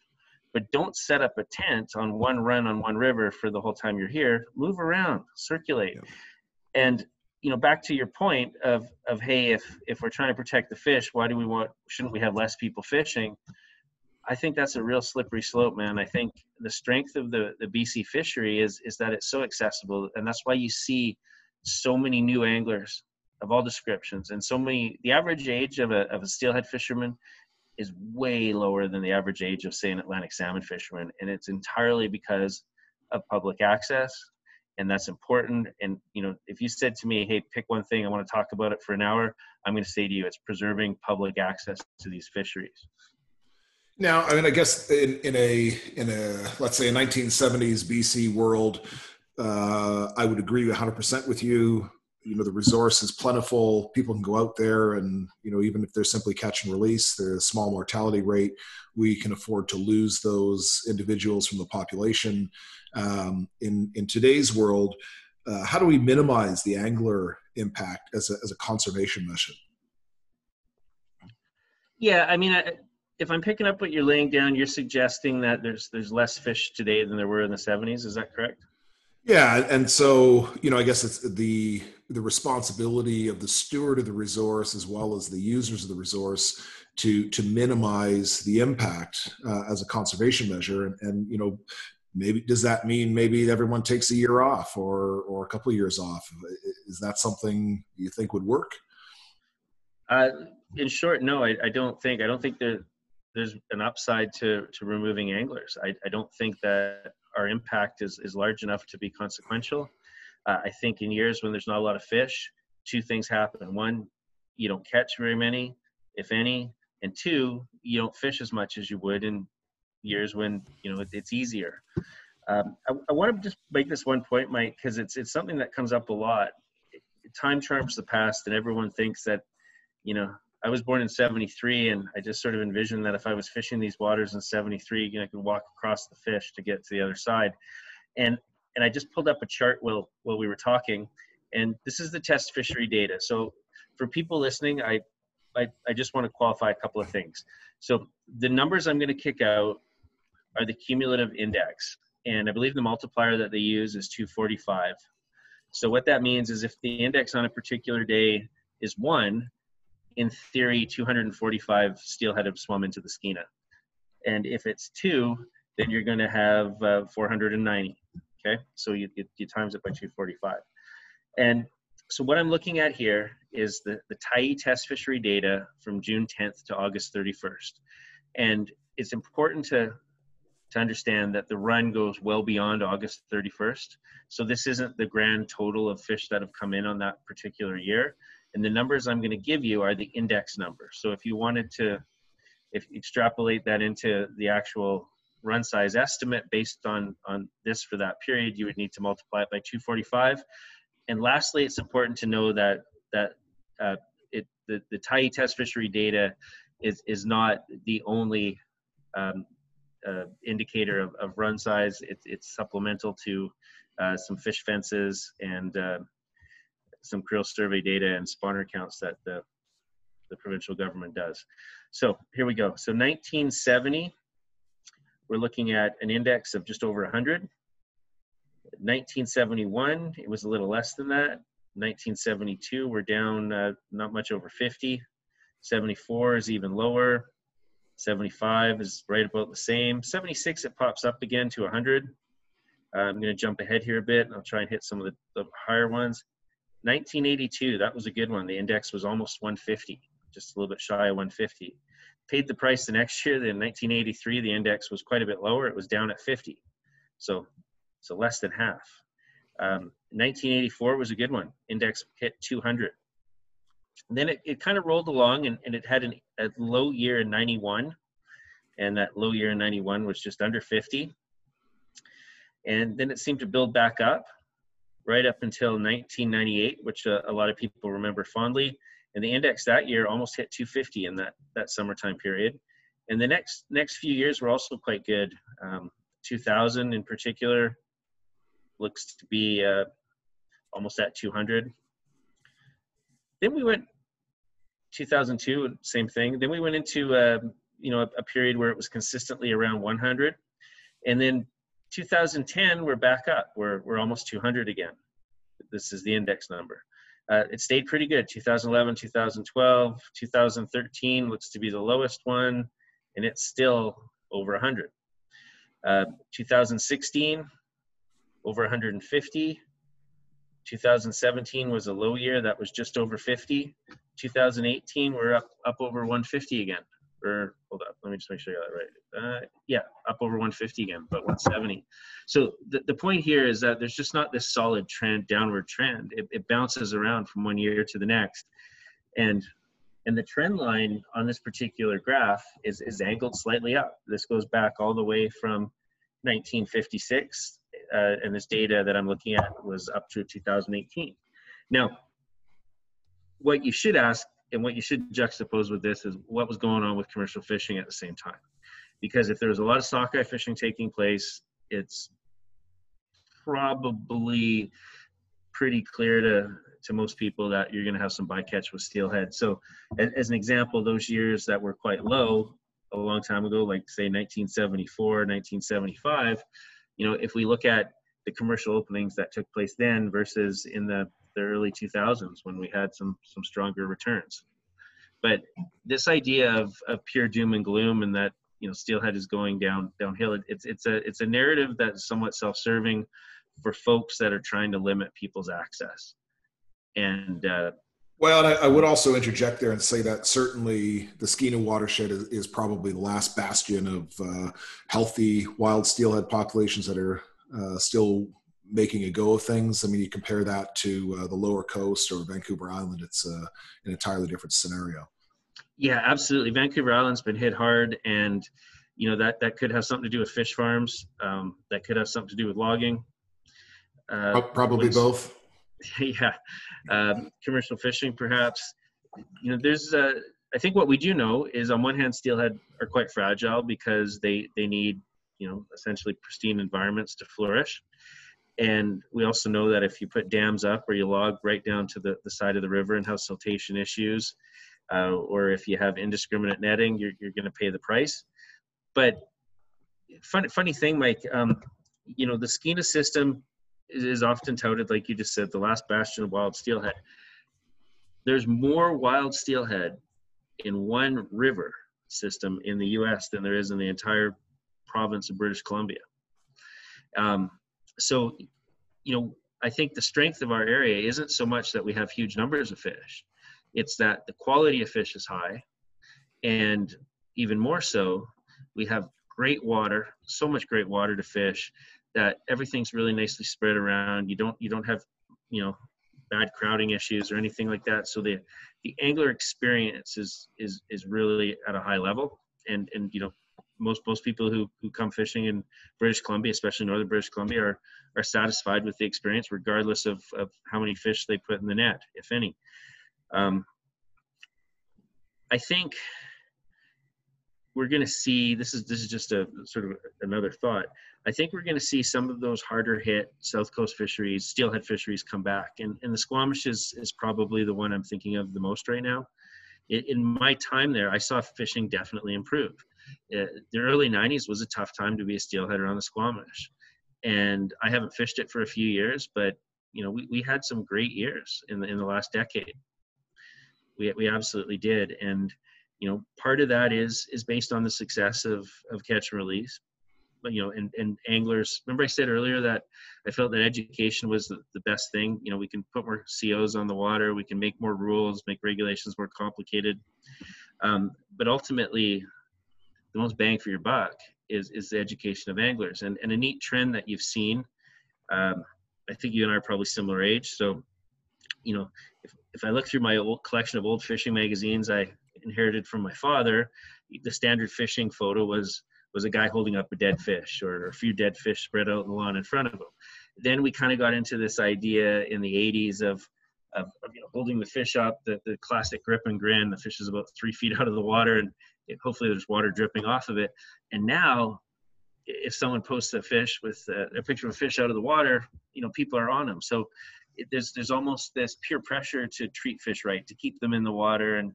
But don't set up a tent on one run on one river for the whole time you're here. Move around circulate. Yeah. And you know back to your point of of hey if if we're trying to protect the fish why do we want shouldn't we have less people fishing I think that's a real slippery slope, man. I think the strength of the, the BC fishery is is that it's so accessible, and that's why you see so many new anglers of all descriptions, and so many. The average age of a of a steelhead fisherman is way lower than the average age of, say, an Atlantic salmon fisherman, and it's entirely because of public access, and that's important. And you know, if you said to me, "Hey, pick one thing, I want to talk about it for an hour," I'm going to say to you, it's preserving public access to these fisheries. Now, I mean, I guess in, in a in a let's say a 1970s BC world, uh, I would agree 100 percent with you. You know, the resource is plentiful. People can go out there, and you know, even if they're simply catch and release, the small mortality rate, we can afford to lose those individuals from the population. Um, in in today's world, uh, how do we minimize the angler impact as a as a conservation mission? Yeah, I mean, I, if I'm picking up what you're laying down, you're suggesting that there's there's less fish today than there were in the 70s. Is that correct? Yeah, and so you know, I guess it's the the responsibility of the steward of the resource as well as the users of the resource to to minimize the impact uh, as a conservation measure. And, and you know, maybe does that mean maybe everyone takes a year off or or a couple of years off? Is that something you think would work? Uh, in short, no, I, I don't think. I don't think that there's an upside to to removing anglers. I, I don't think that our impact is is large enough to be consequential. Uh, I think in years when there's not a lot of fish, two things happen. One, you don't catch very many, if any, and two, you don't fish as much as you would in years when you know it, it's easier. Um, I, I want to just make this one point, Mike, because it's it's something that comes up a lot. Time trumps the past, and everyone thinks that you know I was born in 73 and I just sort of envisioned that if I was fishing these waters in 73, you know, I could walk across the fish to get to the other side. And, and I just pulled up a chart while, while we were talking and this is the test fishery data. So for people listening, I, I, I just want to qualify a couple of things. So the numbers I'm going to kick out are the cumulative index. And I believe the multiplier that they use is 245. So what that means is if the index on a particular day is one, in theory, 245 steelhead have swum into the Skeena. And if it's two, then you're going to have uh, 490. Okay, so you, you, you, times it by 245. And so what I'm looking at here is the, the Tyee test fishery data from June 10th to August 31st. And it's important to, to understand that the run goes well beyond August 31st. So this isn't the grand total of fish that have come in on that particular year. And the numbers I'm going to give you are the index numbers. So if you wanted to if extrapolate that into the actual run size estimate based on, on this for that period, you would need to multiply it by 245. And lastly, it's important to know that that uh, it, the, the Tyee test fishery data is, is not the only um, uh, indicator of, of run size. It's, it's supplemental to uh, some fish fences and uh, some creel survey data and spawner counts that the, the provincial government does. So here we go. So 1970, we're looking at an index of just over 100. 1971, it was a little less than that. 1972, we're down uh, not much over 50. 74 is even lower. 75 is right about the same. 76, it pops up again to 100. Uh, I'm going to jump ahead here a bit. I'll try and hit some of the, the higher ones. 1982, that was a good one. The index was almost 150, just a little bit shy of 150. Paid the price the next year. In 1983, the index was quite a bit lower. It was down at 50, so so less than half. Um, 1984 was a good one. Index hit 200. And then it, it kind of rolled along and, and it had an, a low year in 91. And that low year in 91 was just under 50. And then it seemed to build back up right up until 1998, which uh, a lot of people remember fondly. And the index that year almost hit 250 in that, that summertime period. And the next next few years were also quite good. Um, 2000 in particular looks to be uh, almost at 200. Then we went 2002, same thing. Then we went into uh, you know a, a, period where it was consistently around 100, and then 2010 we're back up. We're we're almost 200 again. This is the index number. Uh, it stayed pretty good. 2011, 2012, 2013 looks to be the lowest one, and it's still over 100. Uh, 2016 over 150. 2017 was a low year that was just over 50. 2018 we're up up over 150 again. Or hold up, let me just make sure I got that right. Uh, yeah, up over 150 again, but 170. So the, the point here is that there's just not this solid trend, downward trend. It, it bounces around from one year to the next, and and the trend line on this particular graph is is angled slightly up. This goes back all the way from 1956 uh, and this data that I'm looking at was up to 2018. Now, what you should ask and what you should juxtapose with this is what was going on with commercial fishing at the same time. Because if there's a lot of sockeye fishing taking place, it's probably pretty clear to to most people that you're going to have some bycatch with steelhead. So, as, as, an example, those years that were quite low a long time ago, like say 1974, 1975, you know, if we look at the commercial openings that took place then versus in the, the early 2000s when we had some some stronger returns. But this idea of, of pure doom and gloom and that you know steelhead is going down downhill, it's it's a it's a narrative that's somewhat self-serving for folks that are trying to limit people's access. And uh, well, I, I, would also interject there and say that certainly the Skeena watershed is, is probably the last bastion of uh, healthy wild steelhead populations that are uh, still making a go of things. I mean, you compare that to uh, the lower coast or Vancouver Island, it's uh, an entirely different scenario. Yeah, absolutely. Vancouver Island's been hit hard, and you know that that could have something to do with fish farms. Um, that could have something to do with logging. Uh, Probably both. yeah, um, commercial fishing perhaps. You know, there's uh, I think what we do know is on one hand, steelhead are quite fragile because they they need you know essentially pristine environments to flourish. And we also know that if you put dams up or you log right down to the, the side of the river and have siltation issues, uh, or if you have indiscriminate netting, you're, you're going to pay the price. But funny, funny thing, Mike, um, you know, the Skeena system is often touted, like you just said, the last bastion of wild steelhead. There's more wild steelhead in one river system in the U.S. than there is in the entire province of British Columbia. Um, so, you know, I think the strength of our area isn't so much that we have huge numbers of fish; it's that the quality of fish is high, and even more so, we have great water, so much great water to fish that everything's really nicely spread around. You don't you don't have you know bad crowding issues or anything like that. So the the angler experience is is is really at a high level. And and you know most most people who who come fishing in British Columbia, especially northern British Columbia, are are satisfied with the experience regardless of of how many fish they put in the net, if any. Um, I think we're going to see this is this is just a sort of another thought. I think we're going to see some of those harder hit south coast fisheries steelhead fisheries come back. And, and the squamish is, is probably the one i'm thinking of the most right now. In, in my time there i saw fishing definitely improve the early 90s was a tough time to be a steelheader on the squamish and I haven't fished it for a few years, but you know, we, we had some great years in the in the last decade. We we absolutely did, and you know, part of that is is based on the success of of catch and release. But you know, and and anglers. Remember, I said earlier that I felt that education was the, the best thing. You know, we can put more COs on the water, we can make more rules, make regulations more complicated, um, but ultimately, the most bang for your buck is is the education of anglers. And and a neat trend that you've seen. Um, I think you and I are probably similar age. So, you know, if, if I look through my old collection of old fishing magazines I inherited from my father, the standard fishing photo was was a guy holding up a dead fish or a few dead fish spread out in the lawn in front of him. Then we kind of got into this idea in the 80s of, of, of you know, holding the fish up, the, the classic grip and grin. The fish is about three feet out of the water, and hopefully there's water dripping off of it. And now if someone posts a fish with a, a, picture of a fish out of the water, you know, people are on them. So it, there's there's almost this peer pressure to treat fish right, to keep them in the water, and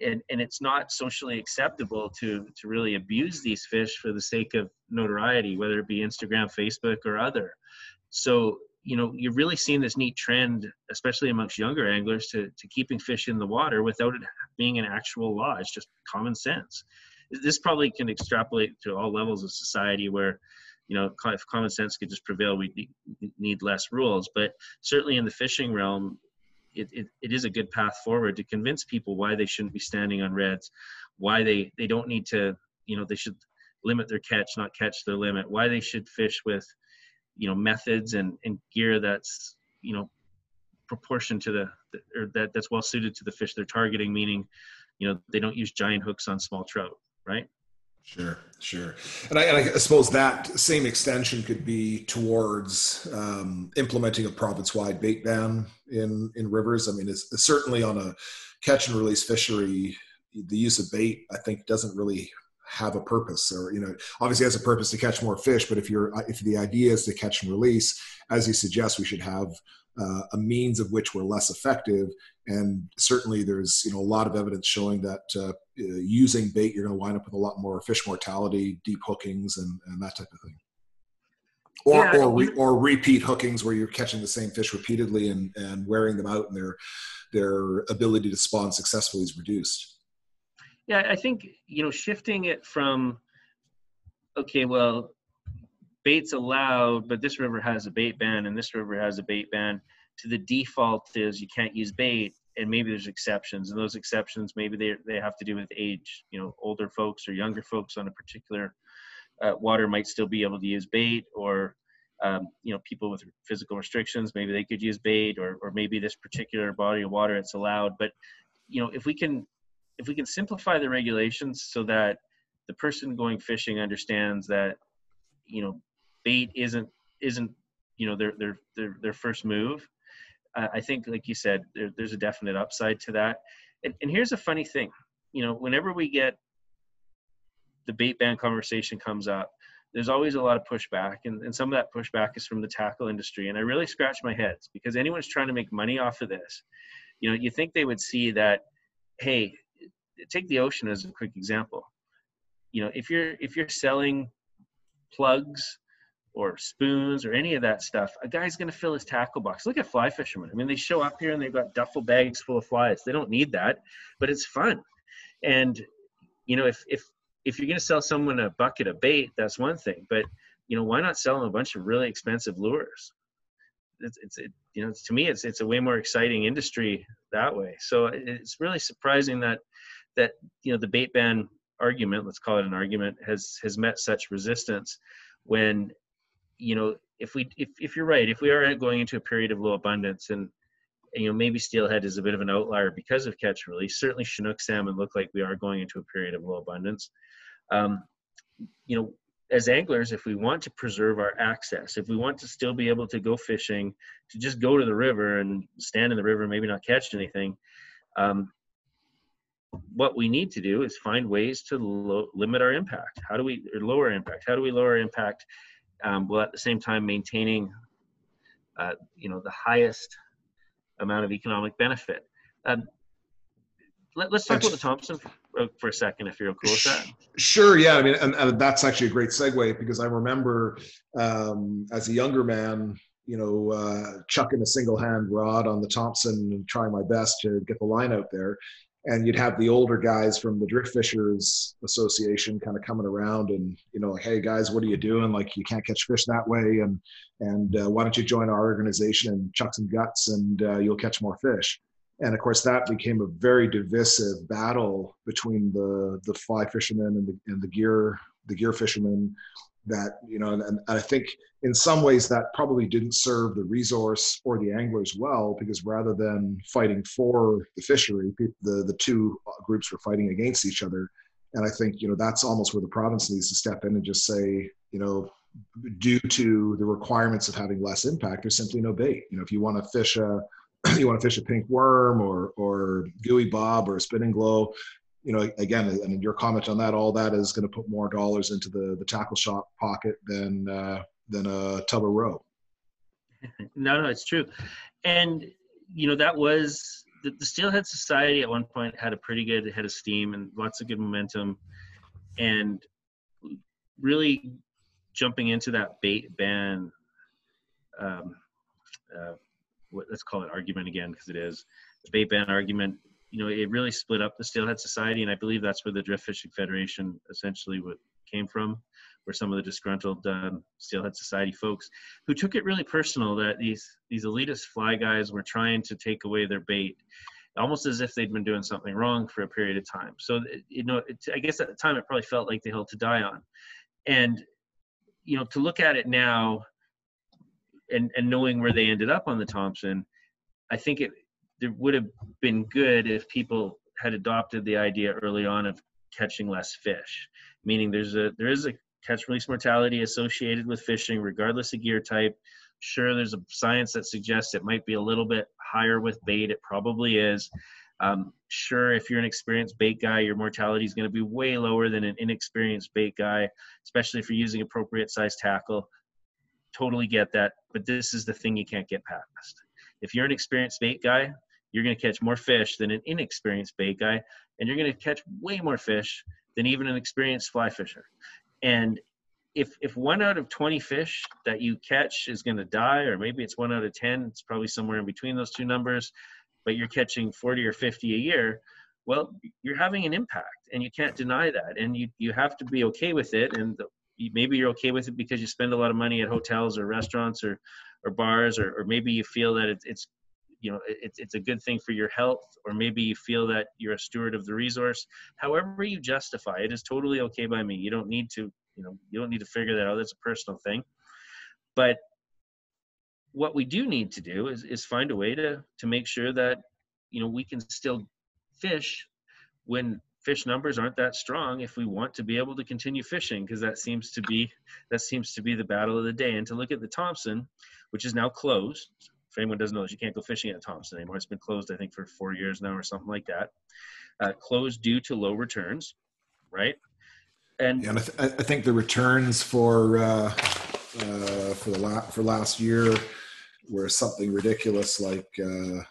and and it's not socially acceptable to to really abuse these fish for the sake of notoriety, whether it be Instagram, Facebook, or other. So you know, you're really seeing this neat trend, especially amongst younger anglers, to to keeping fish in the water without it being an actual law. It's just common sense this probably can extrapolate to all levels of society where you know if common sense could just prevail we need less rules but certainly in the fishing realm it, it, it is a good path forward to convince people why they shouldn't be standing on redds why they they don't need to you know they should limit their catch not catch their limit why they should fish with you know methods and and gear that's you know proportion to the or that that's well suited to the fish they're targeting meaning you know they don't use giant hooks on small trout right? Sure, sure. And I, and I, suppose that same extension could be towards um, implementing a province-wide bait ban in in rivers. I mean, it's, it's, certainly on a catch and release fishery, the use of bait, I think, doesn't really have a purpose. Or you know, obviously has a purpose to catch more fish, but if you're if the idea is to catch and release, as you suggest, we should have uh, a means of which we're less effective. And certainly, there's you know a lot of evidence showing that uh, uh using bait, you're going to wind up with a lot more fish mortality, deep hookings, and, and that type of thing. Or, yeah, or, re, or repeat hookings where you're catching the same fish repeatedly and, and wearing them out, and their their ability to spawn successfully is reduced. Yeah, I think you know shifting it from okay, well, bait's allowed, but this river has a bait ban and this river has a bait ban. To the default is you can't use bait, and maybe there's exceptions, and those exceptions maybe they they have to do with age. You know, older folks or younger folks on a particular uh, water might still be able to use bait, or um, you know, people with physical restrictions maybe they could use bait, or or maybe this particular body of water it's allowed. But you know, if we can if we can simplify the regulations so that the person going fishing understands that you know bait isn't isn't you know their their their, their first move uh, i think like you said there, there's a definite upside to that. And, and here's a funny thing you know whenever we get the bait ban conversation comes up there's always a lot of pushback and, and some of that pushback is from the tackle industry and i really scratch my heads because anyone's trying to make money off of this you know you think they would see that hey take the ocean as a quick example you know if you're if you're selling plugs or spoons or any of that stuff, a guy's going to fill his tackle box. Look at fly fishermen. I mean, they show up here and they've got duffel bags full of flies. They don't need that, but it's fun. And you know, if if if you're going to sell someone a bucket of bait, that's one thing. But you know, why not sell them a bunch of really expensive lures? It's, it's it, you know, to me, it's it's a way more exciting industry that way. So it's really surprising that that you know the bait ban argument, let's call it an argument, has has met such resistance when you know, if we if if you're right, if we are going into a period of low abundance and you know maybe steelhead is a bit of an outlier because of catch and release. Certainly Chinook salmon look like we are going into a period of low abundance. Um, you know, as anglers, if we want to preserve our access, if we want to still be able to go fishing, to just go to the river and stand in the river, maybe not catch anything, um, what we need to do is find ways to lo- limit our impact. How do we lower impact? How do we lower impact um, while at the same time maintaining, uh, you know, the highest amount of economic benefit. Um, let, us talk about the Thompson for, uh, for, a second, if you're cool with that. Sure. Yeah. I mean, and, and that's actually a great segue because I remember um, as a younger man, you know, uh, chucking a single hand rod on the Thompson and trying my best to get the line out there. And you'd have the older guys from the Drift Fishers Association kind of coming around and, you know, like, hey guys, what are you doing? Like, you can't catch fish that way. And, and uh, why don't you join our organization and chuck some guts and uh, you'll catch more fish and of course that became a very divisive battle between the the fly fishermen and the and the gear the gear fishermen that you know and, and, i think in some ways that probably didn't serve the resource or the anglers well because rather than fighting for the fishery the the two uh, groups were fighting against each other. And i think you know that's almost where the province needs to step in and just say you know due to the requirements of having less impact there's simply no bait. You know if you want to fish a you want to fish a pink worm or or gooey bob or a Spin-N-Glo you know again and your comment on that all that is going to put more dollars into the the tackle shop pocket than uh, than a tub of roe no no it's true and you know that was the, the steelhead society at one point had a pretty good head of steam and lots of good momentum and really jumping into that bait ban um, uh, what, let's call it argument again because it is the bait ban argument. You know, it really split up the Steelhead Society, and I believe that's where the Drift Fishing Federation essentially came from, where some of the disgruntled um, Steelhead Society folks who took it really personal that these these elitist fly guys were trying to take away their bait, almost as if they'd been doing something wrong for a period of time. So you know, it, I guess at the time it probably felt like the hill to die on, and you know, to look at it now and and knowing where they ended up on the Thompson, I think it there would have been good if people had adopted the idea early on of catching less fish. Meaning there's a there is a catch release mortality associated with fishing, regardless of gear type. Sure, there's a science that suggests it might be a little bit higher with bait. It probably is. Um, sure, if you're an experienced bait guy, your mortality is going to be way lower than an inexperienced bait guy, especially if you're using appropriate size tackle totally get that, but this is the thing you can't get past. If you're an experienced bait guy, you're going to catch more fish than an inexperienced bait guy, and you're going to catch way more fish than even an experienced fly fisher. And if if one out of 20 fish that you catch is going to die, or maybe it's one out of 10, it's probably somewhere in between those two numbers, but you're catching 40 or 50 a year, well, you're having an impact, and you can't deny that, and you you have to be okay with it. And the maybe you're okay with it because you spend a lot of money at hotels or restaurants or or bars or, or maybe you feel that it, it's you know it's, it's a good thing for your health or maybe you feel that you're a steward of the resource. However you justify it is totally okay by me. You don't need to you know you don't need to figure that out. That's a personal thing. But what we do need to do is, is find a way to to make sure that you know we can still fish when fish numbers aren't that strong if we want to be able to continue fishing because that seems to be that seems to be the battle of the day. And to look at the thompson which is now closed if anyone doesn't know this you can't go fishing at thompson anymore. It's been closed i think for four years now or something like that. Uh, closed due to low returns right? And, yeah, and I, th- I, think the returns for uh, uh, for the la- for last year were something ridiculous like uh,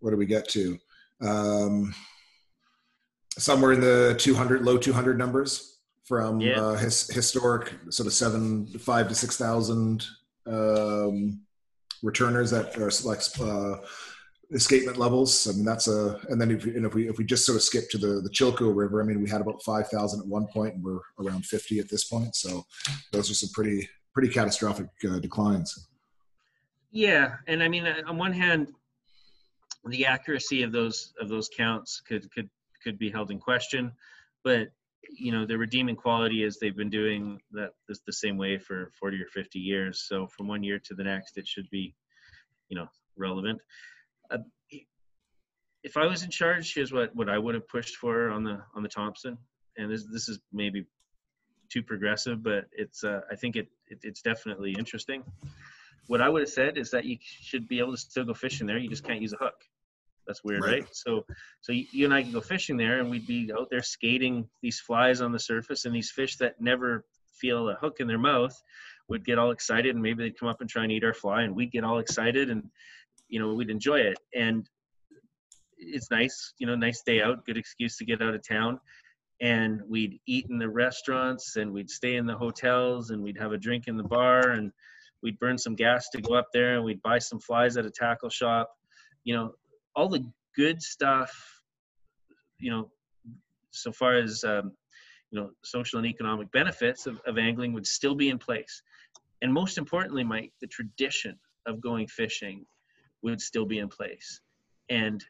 what do we get to? Um, somewhere in the 200 low 200 numbers from yeah. uh, his, historic sort of seven five to six thousand um, returners that are like uh, escapement levels. I mean, that's a, and then if, and if we, if we just sort of skip to the, the Chilko River, I mean, we had about 5,000 at one point and we're around 50 at this point. So those are some pretty, pretty catastrophic uh, declines. Yeah. And I mean, on one hand, the accuracy of those, of those counts could, could could be held in question. But you know, the redeeming quality is they've been doing that this the same way for 40 or 50 years. So from one year to the next, it should be, you know, relevant. Uh, if I was in charge, here's what what I would have pushed for on the on the Thompson. And this this is maybe too progressive, but it's uh, I think it, it it's definitely interesting. What I would have said is that you should be able to still go fishing there. You just can't use a hook. That's weird, right. right? So, so you and I could go fishing there, and we'd be out there skating these flies on the surface, and these fish that never feel a hook in their mouth would get all excited, and maybe they'd come up and try and eat our fly, and we'd get all excited, and you know we'd enjoy it. And it's nice, you know, nice day out, good excuse to get out of town. And we'd eat in the restaurants and we'd stay in the hotels and we'd have a drink in the bar and we'd burn some gas to go up there and we'd buy some flies at a tackle shop. You know, all the good stuff, you know, so far as, um, you know, social and economic benefits of, of angling would still be in place. And most importantly, Mike, the tradition of going fishing would still be in place. And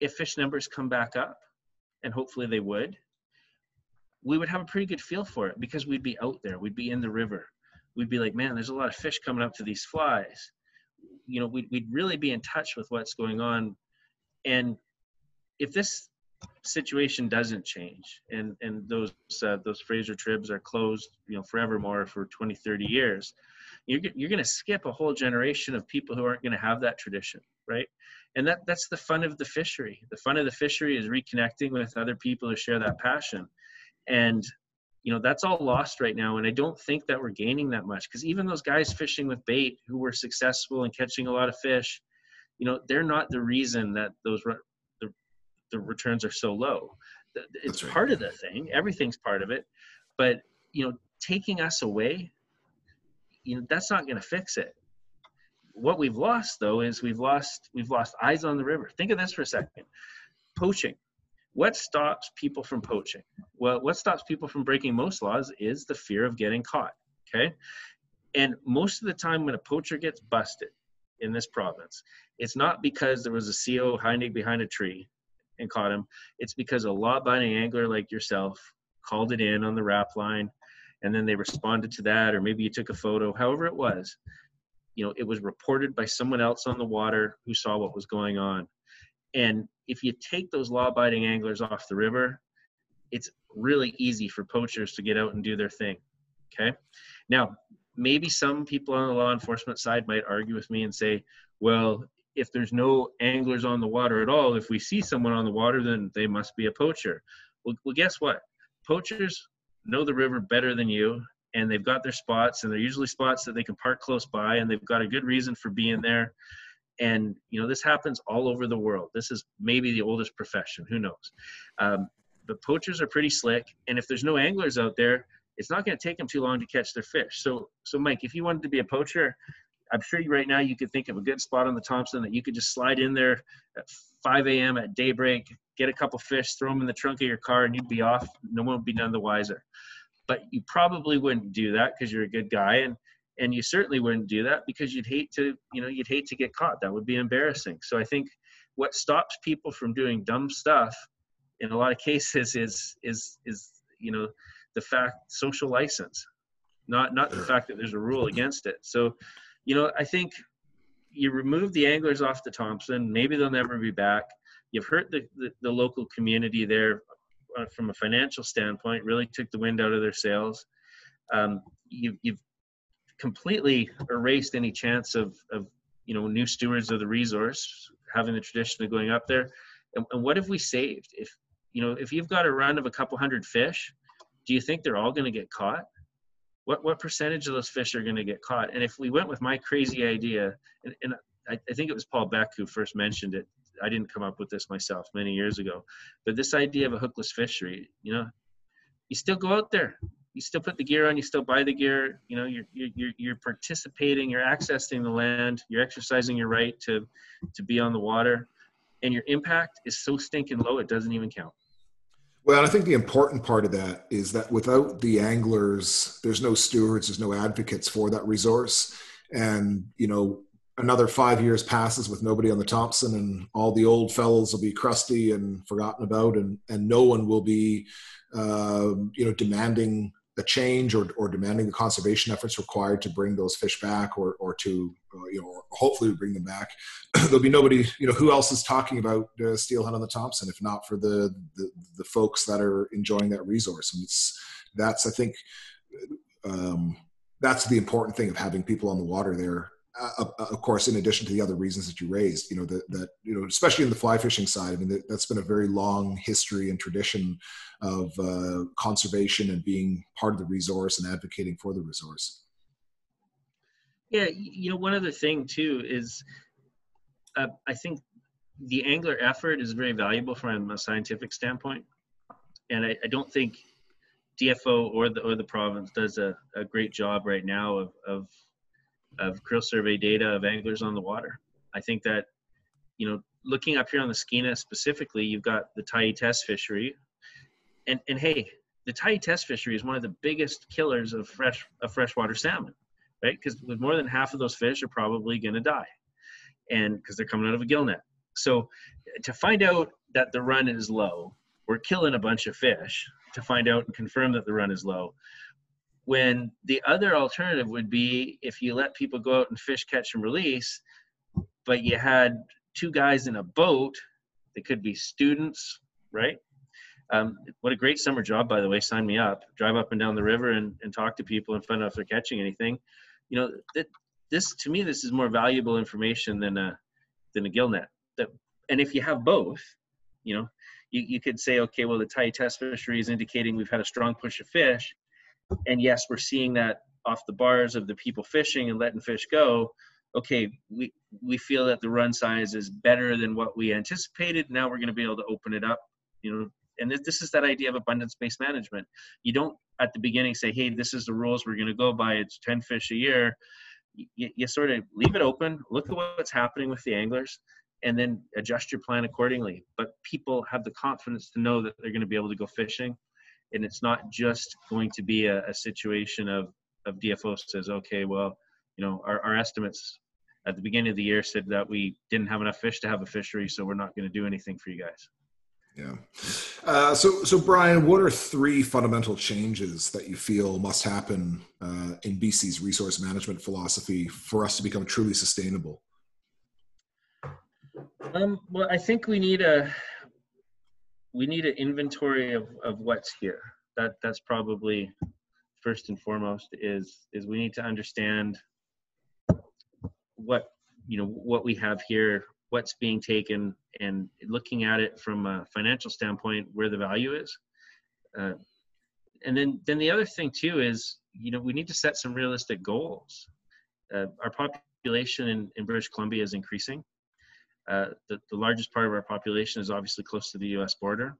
if fish numbers come back up, and hopefully they would, we would have a pretty good feel for it because we'd be out there, we'd be in the river, we'd be like, man, there's a lot of fish coming up to these flies. You know, we'd, we'd really be in touch with what's going on. And if this situation doesn't change and, and those, uh, those Fraser tribs are closed, you know, forevermore for 20, 30 years, you're, you're going to skip a whole generation of people who aren't going to have that tradition right? And that that's the fun of the fishery. The fun of the fishery is reconnecting with other people who share that passion. And you know that's all lost right now and i don't think that we're gaining that much because even those guys fishing with bait who were successful in catching a lot of fish you know they're not the reason that those the, the returns are so low. It's right. part of the thing. Everything's part of it. But you know taking us away you know that's not going to fix it. What we've lost though is we've lost we've lost eyes on the river. Think of this for a second. Poaching what stops people from poaching? Well what stops people from breaking most laws is the fear of getting caught okay? And most of the time when a poacher gets busted in this province it's not because there was a co hiding behind a tree and caught him. It's because a law-abiding angler like yourself called it in on the RAPP line and then they responded to that or maybe you took a photo however it was. You know it was reported by someone else on the water who saw what was going on. And if you take those law-abiding anglers off the river it's really easy for poachers to get out and do their thing okay? Now maybe some people on the law enforcement side might argue with me and say well if there's no anglers on the water at all if we see someone on the water then they must be a poacher. Well, well guess what? Poachers know the river better than you and they've got their spots and they're usually spots that they can park close by and they've got a good reason for being there and you know this happens all over the world. This is maybe the oldest profession who knows? Um, but poachers are pretty slick and if there's no anglers out there it's not going to take them too long to catch their fish. So so mike if you wanted to be a poacher i'm sure right now you could think of a good spot on the thompson that you could just slide in there at 5 a.m at daybreak get a couple fish throw them in the trunk of your car and you'd be off. No one would be none the wiser. But you probably wouldn't do that because you're a good guy and and you certainly wouldn't do that because you'd hate to you know you'd hate to get caught. That would be embarrassing. So i think what stops people from doing dumb stuff in a lot of cases is is is you know the fact social license not not the fact that there's a rule against it. So you know i think you remove the anglers off the thompson maybe they'll never be back. You've hurt the, the, the local community there uh, from a financial standpoint, really took the wind out of their sails. Um, you, you've completely erased any chance of, of you know new stewards of the resource having the tradition of going up there. And, and what have we saved? If you know if you've got a run of a couple hundred fish, do you think they're all going to get caught? What what percentage of those fish are going to get caught? And if we went with my crazy idea, and, and I, I, think it was Paul Beck who first mentioned it. I didn't come up with this myself many years ago, but this idea of a hookless fishery, you know, you still go out there, you still put the gear on, you still buy the gear, you know, you're you're you're participating, you're accessing the land, you're exercising your right to to be on the water, and your impact is so stinking low it doesn't even count. Well, I think the important part of that is that without the anglers, there's no stewards, there's no advocates for that resource. And, you know, another five years passes with nobody on the Thompson, and all the old fellows will be crusty and forgotten about, and and no one will be, uh, you know, demanding a change or, or demanding the conservation efforts required to bring those fish back or, or to uh, you know hopefully bring them back there'll be nobody you know who else is talking about uh, steelhead on the thompson if not for the, the, the folks that are enjoying that resource. And it's that's i think um, that's the important thing of having people on the water there uh, of course, in addition to the other reasons that you raised, you know, that, that, you know, especially in the fly fishing side, I mean, that, has been a very long history and tradition of uh, conservation and being part of the resource and advocating for the resource. Yeah, you know, one other thing too is uh, I think the angler effort is very valuable from a scientific standpoint, and I, I don't think DFO or the or the province does a, a great job right now of, of of creel survey data of anglers on the water. I think that you know looking up here on the Skeena specifically, you've got the Tyee test fishery, and and hey, the Tyee test fishery is one of the biggest killers of fresh of freshwater salmon, right? Because more than half of those fish are probably going to die, and because they're coming out of a gill net. So to find out that the run is low, we're killing a bunch of fish to find out and confirm that the run is low. When the other alternative would be if you let people go out and fish, catch, and release, but you had two guys in a boat, they could be students, right? Um, what a great summer job, by the way. Sign me up. Drive up and down the river and, and talk to people and find out if they're catching anything. You know, that, this to me, this is more valuable information than a than a gill net. That, and if you have both, you know, you, you could say, okay, well, the Tyee test fishery is indicating we've had a strong push of fish. And yes, we're seeing that off the bars of the people fishing and letting fish go. Okay, we, we feel that the run size is better than what we anticipated. Now we're going to be able to open it up, you know, and this, is that idea of abundance-based management. You don't at the beginning say, hey, this is the rules we're going to go by. It's 10 fish a year. You, you, sort of leave it open, look at what's happening with the anglers, and then adjust your plan accordingly. But people have the confidence to know that they're going to be able to go fishing, and it's not just going to be a, a situation of of DFO says, okay, well, you know, our, our estimates at the beginning of the year said that we didn't have enough fish to have a fishery, so we're not going to do anything for you guys. Yeah. Uh, so, so Brian, what are three fundamental changes that you feel must happen uh, in BC's resource management philosophy for us to become truly sustainable? Um, well, I think we need a we need an inventory of, of what's here. That that's probably first and foremost is is we need to understand what you know what we have here, what's being taken, and looking at it from a financial standpoint, where the value is. Uh, and then then the other thing too is you know we need to set some realistic goals. Uh, our population in, in British Columbia is increasing uh, the, the largest part of our population is obviously close to the US border.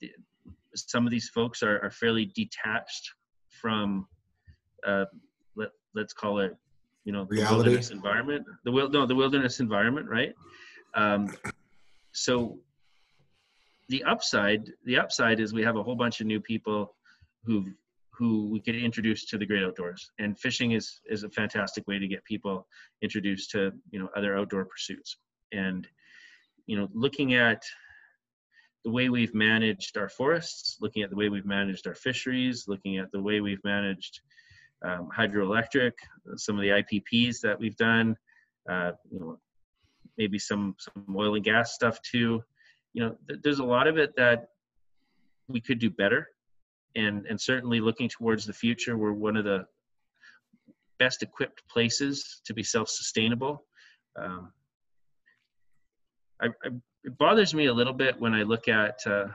The, some of these folks are, are fairly detached from, uh, let, let's call it, you know, the Reality. wilderness environment. The wil- no, the wilderness environment, right? Um, so the upside, the upside is we have a whole bunch of new people who who we could introduce to the great outdoors, and fishing is is a fantastic way to get people introduced to you know other outdoor pursuits and you know looking at the way we've managed our forests looking at the way we've managed our fisheries looking at the way we've managed um, hydroelectric some of the IPPs that we've done uh, you know maybe some some oil and gas stuff too. You know th- there's a lot of it that we could do better and and certainly looking towards the future we're one of the best equipped places to be self-sustainable. Um, I, I, it bothers me a little bit when I look at uh,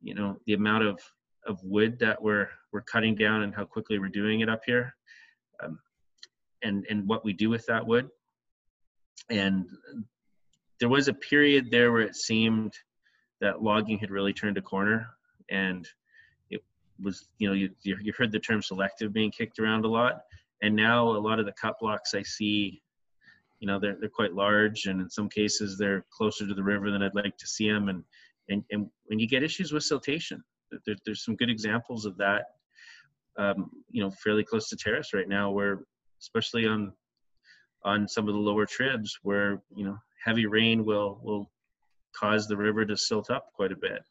you know the amount of of wood that we're we're cutting down and how quickly we're doing it up here, um, and and what we do with that wood. And there was a period there where it seemed that logging had really turned a corner, and it was you know you you heard the term selective being kicked around a lot, and now a lot of the cut blocks I see you know they're, they're quite large and in some cases they're closer to the river than i'd like to see them and and, and when you get issues with siltation there, there's some good examples of that um, you know fairly close to terrace right now where especially on on some of the lower tribs where you know heavy rain will will cause the river to silt up quite a bit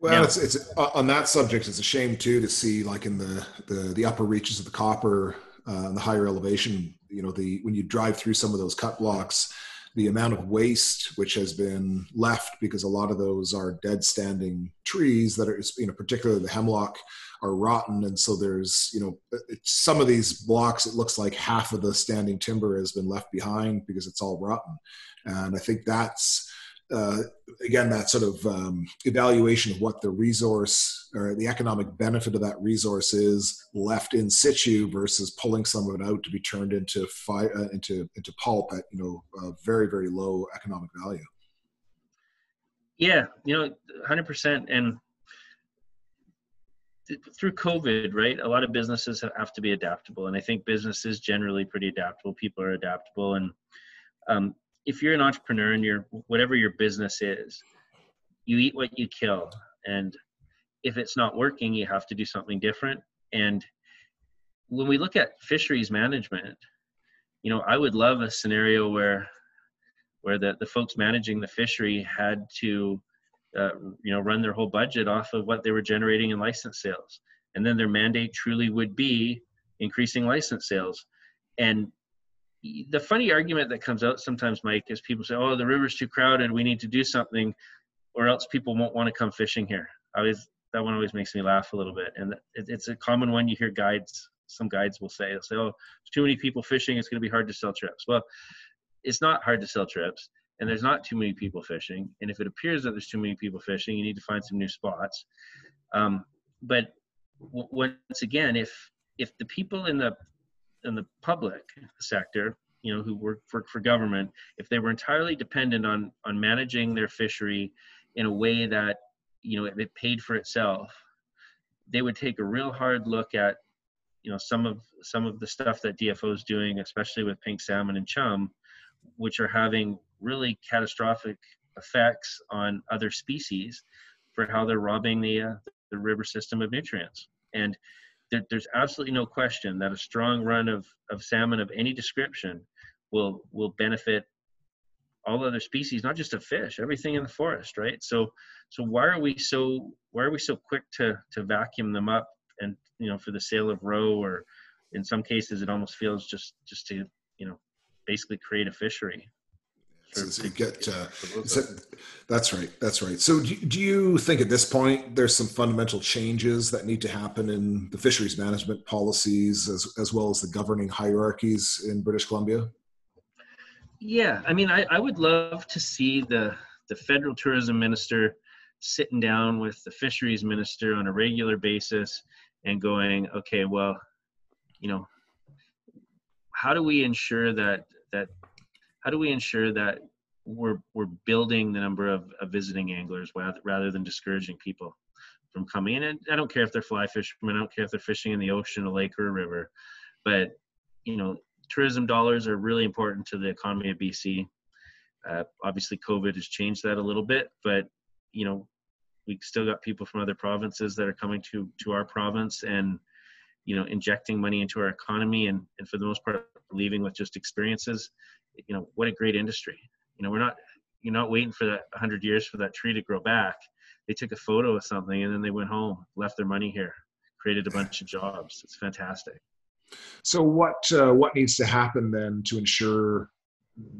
well, yeah. it's it's on that subject. It's a shame too to see like in the the, the upper reaches of the copper uh, the higher elevation, you know, the when you drive through some of those cut blocks, the amount of waste which has been left because a lot of those are dead standing trees that are, you know, particularly the hemlock are rotten, and so there's, you know, uh, some of these blocks it looks like half of the standing timber has been left behind because it's all rotten, and I think that's uh, again that sort of um, evaluation of what the resource or the economic benefit of that resource is left in situ versus pulling some of it out to be turned into fi- uh, into into pulp at you know very very low economic value. Yeah, you know, hundred percent, and through COVID, right? A lot of businesses have to be adaptable, and I think businesses generally pretty adaptable. People are adaptable, and um, if you're an entrepreneur and you're whatever your business is, you eat what you kill, and if it's not working, you have to do something different. And when we look at fisheries management, you know, I would love a scenario where where the, the folks managing the fishery had to uh, you know run their whole budget off of what they were generating in license sales. And then their mandate truly would be increasing license sales. And the funny argument that comes out sometimes mike is people say oh the river's too crowded we need to do something or else people won't want to come fishing here. I always that one always makes me laugh a little bit and it's a common one you hear guides some guides will say they'll say oh there's too many people fishing it's going to be hard to sell trips. Well it's not hard to sell trips and there's not too many people fishing and if it appears that there's too many people fishing you need to find some new spots. Um, but w- once again if if the people in the in the public sector you know who work for, for government if they were entirely dependent on on managing their fishery in a way that you know it, it paid for itself they would take a real hard look at you know some of some of the stuff that DFO is doing, especially with pink salmon and chum, which are having really catastrophic effects on other species for how they're robbing the uh, the river system of nutrients. And there, there's absolutely no question that a strong run of, of salmon of any description will will benefit all other species, not just of fish, everything in the forest, right? So so why are we so why are we so quick to to vacuum them up and you know for the sale of roe or in some cases it almost feels just just to you know basically create a fishery so you get uh, that's right that's right. So do, do you think at this point there's some fundamental changes that need to happen in the fisheries management policies as, as well as the governing hierarchies in british columbia? Yeah i mean i, I would love to see the the federal tourism minister sitting down with the fisheries minister on a regular basis and going okay well you know how do we ensure that that how do we ensure that we're we're building the number of, of visiting anglers rather, than discouraging people from coming in? And i don't care if they're fly fishermen i don't care if they're fishing in the ocean a lake or a river. But you know tourism dollars are really important to the economy of bc uh, obviously covid has changed that a little bit but you know we still got people from other provinces that are coming to to our province and you know injecting money into our economy and and for the most part leaving with just experiences you know what a great industry. You know we're not you're not waiting for that 100 years for that tree to grow back. They took a photo of something and then they went home left their money here created a bunch of jobs. It's fantastic. So what uh, what needs to happen then to ensure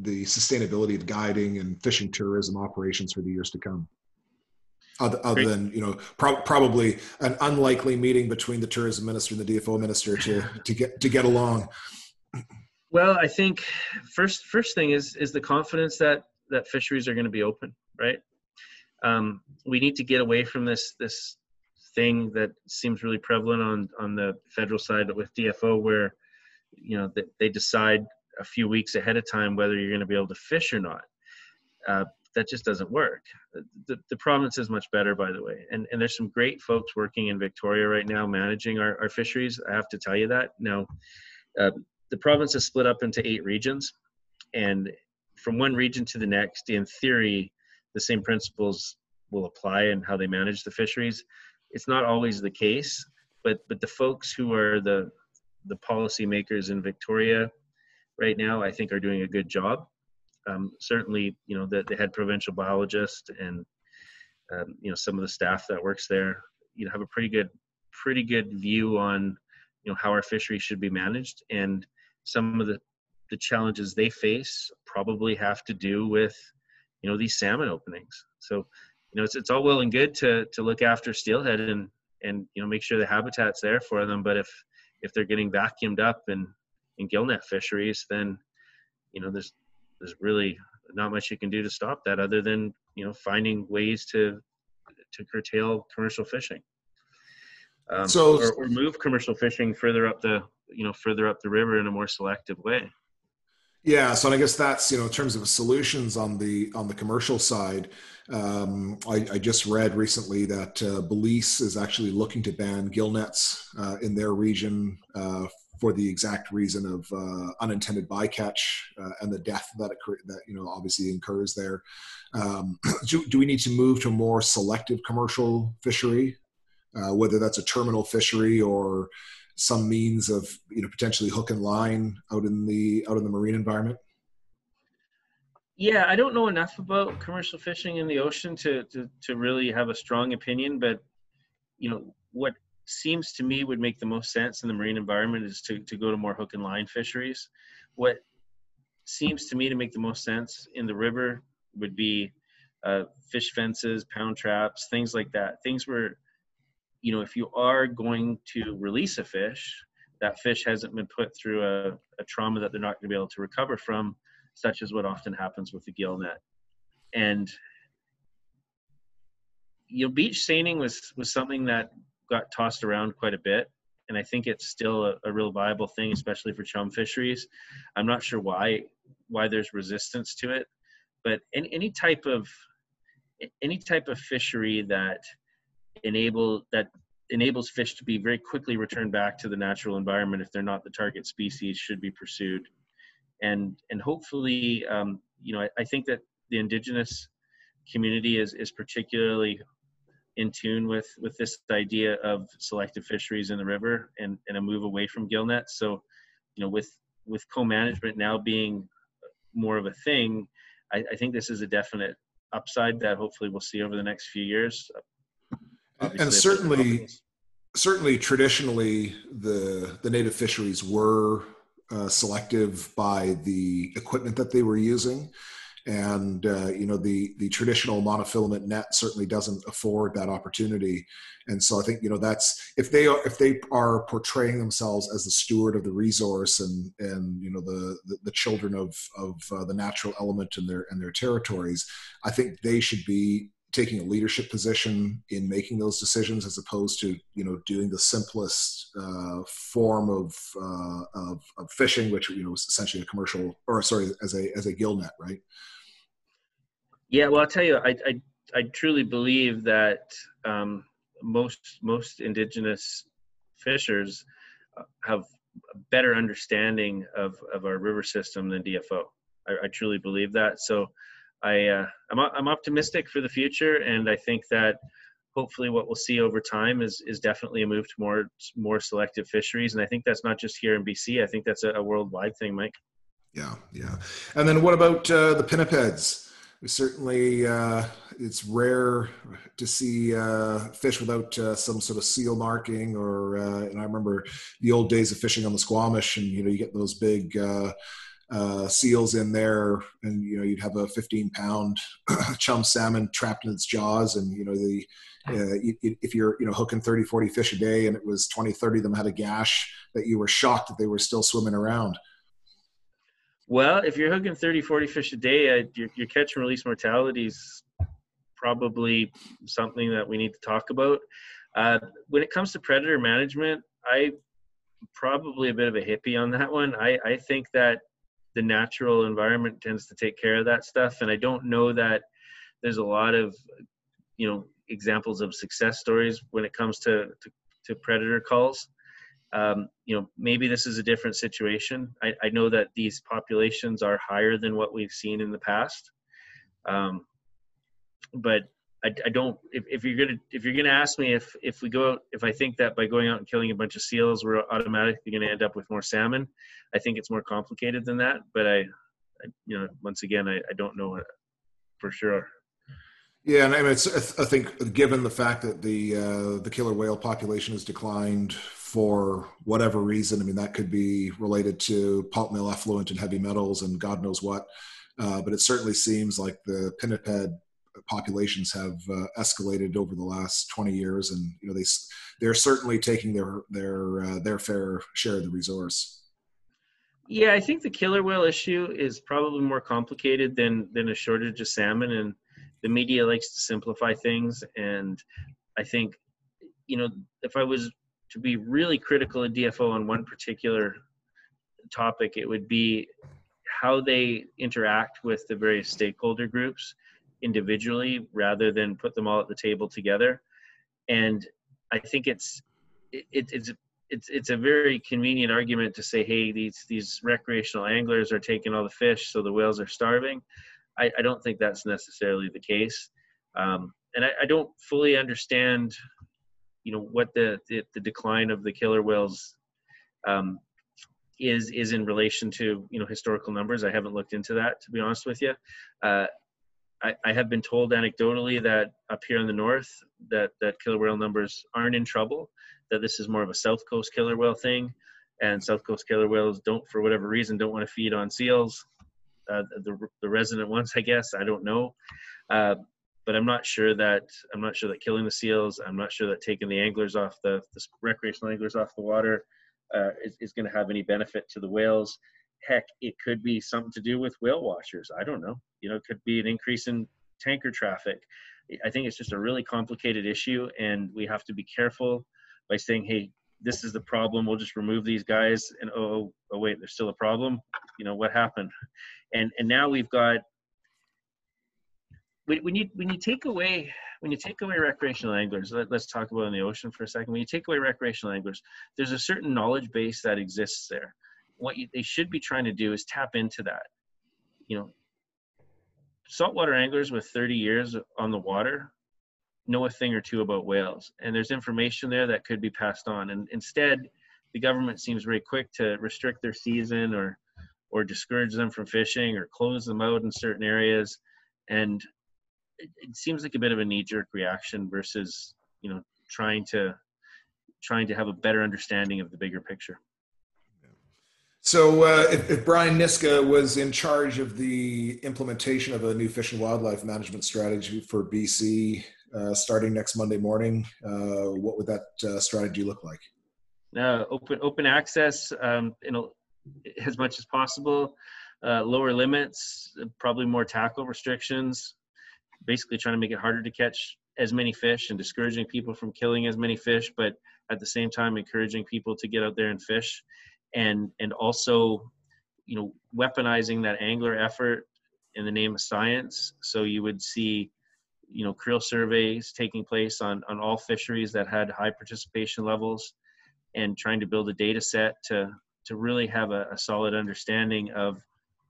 the sustainability of guiding and fishing tourism operations for the years to come? Other, other than you know pro- probably an unlikely meeting between the tourism minister and the DFO minister to to get to get along. Well, I think first first thing is is the confidence that that fisheries are going to be open, right? Um, we need to get away from this this thing that seems really prevalent on on the federal side with DFO, where you know they, they decide a few weeks ahead of time whether you're going to be able to fish or not. Uh, that just doesn't work. The, the province is much better, by the way. And, and there's some great folks working in Victoria right now managing our, our fisheries. I have to tell you that. Now, uh, the province is split up into eight regions. And from one region to the next, in theory, the same principles will apply in how they manage the fisheries. It's not always the case, but but the folks who are the the policy makers in Victoria right now, I think, are doing a good job um, certainly, you know, the, the head provincial biologist and um, you know some of the staff that works there, you know, have a pretty good, pretty good view on you know how our fishery should be managed, and some of the the challenges they face probably have to do with you know these salmon openings. So you know it's it's all well and good to to look after steelhead and and you know make sure the habitat's there for them, but if if they're getting vacuumed up in in gillnet fisheries, then you know there's there's really not much you can do to stop that other than you know finding ways to to curtail commercial fishing um, so or, or, move commercial fishing further up the you know further up the river in a more selective way Yeah, so I guess that's you know in terms of solutions on the on the commercial side. Um, I, I, just read recently that uh, Belize is actually looking to ban gill nets uh, in their region uh, for the exact reason of uh, unintended bycatch uh, and the death that it, that you know obviously incurs there. Um, do, do, we need to move to a more selective commercial fishery, uh, whether that's a terminal fishery or some means of you know potentially hook and line out in the out in the marine environment? Yeah, I don't know enough about commercial fishing in the ocean to to, to really have a strong opinion, but you know what seems to me would make the most sense in the marine environment is to, to go to more hook and line fisheries. What seems to me to make the most sense in the river would be uh, fish fences, pound traps, things like that. Things where you know, if you are going to release a fish, that fish hasn't been put through a, a trauma that they're not going to be able to recover from, such as what often happens with the gill net. And you know, beach seining was was something that got tossed around quite a bit, and I think it's still a, a real viable thing, especially for chum fisheries. I'm not sure why why there's resistance to it, but any, any type of any type of fishery that enable that enables fish to be very quickly returned back to the natural environment if they're not the target species should be pursued. And and hopefully um, you know I, I, think that the indigenous community is is particularly in tune with with this idea of selective fisheries in the river and and a move away from gill nets. So you know with with co-management now being more of a thing I, I think this is a definite upside that hopefully we'll see over the next few years and certainly certainly traditionally the the native fisheries were uh, selective by the equipment that they were using. And uh, you know the the traditional monofilament net certainly doesn't afford that opportunity. And so i think you know that's if they are if they are portraying themselves as the steward of the resource and and you know the the, the children of of uh, the natural element in their in their territories i think they should be taking a leadership position in making those decisions as opposed to you know doing the simplest uh, form of, uh, of, of fishing which you know is essentially a commercial or sorry as a as a gill net right? Yeah well i'll tell you i i, I truly believe that um, most most indigenous fishers uh, have a better understanding of of our river system than dfo I, I truly believe that. So I uh, I'm I'm optimistic for the future, and I think that hopefully what we'll see over time is is definitely a move to more more selective fisheries, and I think that's not just here in BC. I think that's a, a worldwide thing, Mike. Yeah, yeah. And then what about uh, the pinnipeds? We certainly uh, it's rare to see uh, fish without uh, some sort of seal marking or uh, and I remember the old days of fishing on the Squamish and you know you get those big uh, seals in there, and you know you'd have a 15 pound chum salmon trapped in its jaws, and you know the uh, if you're you know hooking 30 40 fish a day and it was 20 30 of them had a gash that you were shocked that they were still swimming around. Well if you're hooking 30 40 fish a day uh, your, your catch and release mortality is probably something that we need to talk about. Uh, when it comes to predator management i probably a bit of a hippie on that one. I, I think that the natural environment tends to take care of that stuff. And i don't know that there's a lot of you know examples of success stories when it comes to to, to predator calls. Um, you know maybe this is a different situation. I, I, know that these populations are higher than what we've seen in the past. Um, but I, I, don't if, if you're gonna if you're gonna ask me if if we go if I think that by going out and killing a bunch of seals we're automatically gonna end up with more salmon, I think it's more complicated than that. But I, I you know once again I, I don't know for sure. Yeah, and I mean, it's, I think given the fact that the uh, the killer whale population has declined for whatever reason, I mean that could be related to pulp mill effluent and heavy metals and God knows what. Uh, but it certainly seems like the pinniped populations have uh, escalated over the last 20 years, and you know they they're certainly taking their their uh, their fair share of the resource. Yeah, I think the killer whale issue is probably more complicated than than a shortage of salmon, and the media likes to simplify things. And I think, you know, if I was to be really critical of DFO on one particular topic, it would be how they interact with the various stakeholder groups individually rather than put them all at the table together. And I think it's it, it's it's it's a very convenient argument to say, hey, these these recreational anglers are taking all the fish, so the whales are starving. I, I don't think that's necessarily the case, um, and I, I, don't fully understand, you know, what the the, the decline of the killer whales um, is is in relation to you know historical numbers. I haven't looked into that to be honest with you. Uh, I, I, have been told anecdotally that up here in the north that that killer whale numbers aren't in trouble. That this is more of a south coast killer whale thing, and south coast killer whales don't, for whatever reason, don't want to feed on seals. Uh, the the resident ones, I guess. I don't know, uh, but I'm not sure that I'm not sure that killing the seals. I'm not sure that taking the anglers off the, the recreational anglers off the water uh, is, is going to have any benefit to the whales. Heck, it could be something to do with whale watchers. I don't know. You know, it could be an increase in tanker traffic. I think it's just a really complicated issue, and we have to be careful by saying, "Hey, this is the problem. We'll just remove these guys." And oh, oh, oh wait, there's still a problem. You know what happened? And and now we've got when you when you take away when you take away recreational anglers, let, us talk about in the ocean for a second. When you take away recreational anglers, there's a certain knowledge base that exists there. What you, they should be trying to do is tap into that. You know, saltwater anglers with 30 years on the water know a thing or two about whales, and there's information there that could be passed on. And instead, the government seems very quick to restrict their season or or discourage them from fishing or close them out in certain areas. And it, it seems like a bit of a knee-jerk reaction versus you know trying to trying to have a better understanding of the bigger picture. So, uh, if, if, Brian Niska was in charge of the implementation of a new fish and wildlife management strategy for BC uh, starting next Monday morning, uh, what would that uh, strategy look like? Uh, open open access, um, you know, as much as possible. Uh, lower limits, probably more tackle restrictions, basically trying to make it harder to catch as many fish and discouraging people from killing as many fish, but at the same time encouraging people to get out there and fish, and and also, you know, weaponizing that angler effort in the name of science. So you would see, you know, creel surveys taking place on on all fisheries that had high participation levels, and trying to build a data set to to really have a, a solid understanding of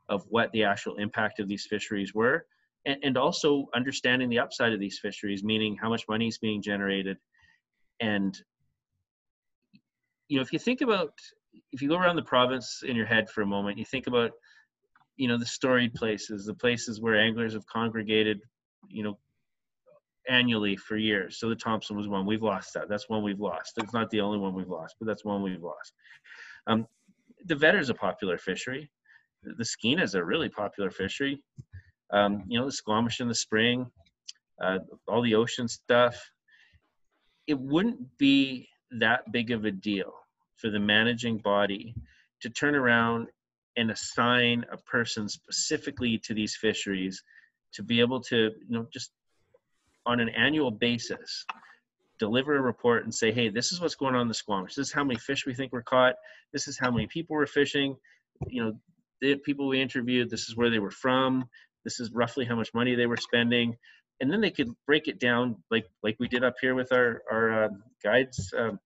of what the actual impact of these fisheries were and, and also understanding the upside of these fisheries, meaning how much money is being generated. And, you know, if you think about, if you go around the province in your head for a moment, you think about, you know, the storied places, the places where anglers have congregated, you know, annually for years. So the Thompson was one. We've lost that. That's one we've lost. It's not the only one we've lost, but that's one we've lost. Um, the Vedder's a popular fishery. The Skeena is a really popular fishery um, you know, the Squamish in the spring, uh, all the ocean stuff. It wouldn't be that big of a deal for the managing body to turn around and assign a person specifically to these fisheries to be able to, you know, just on an annual basis, deliver a report and say, hey, this is what's going on in the Squamish. This is how many fish we think were caught. This is how many people were fishing. You know, the people we interviewed, this is where they were from this is roughly how much money they were spending and then they could break it down like like we did up here with our our uh, guides um,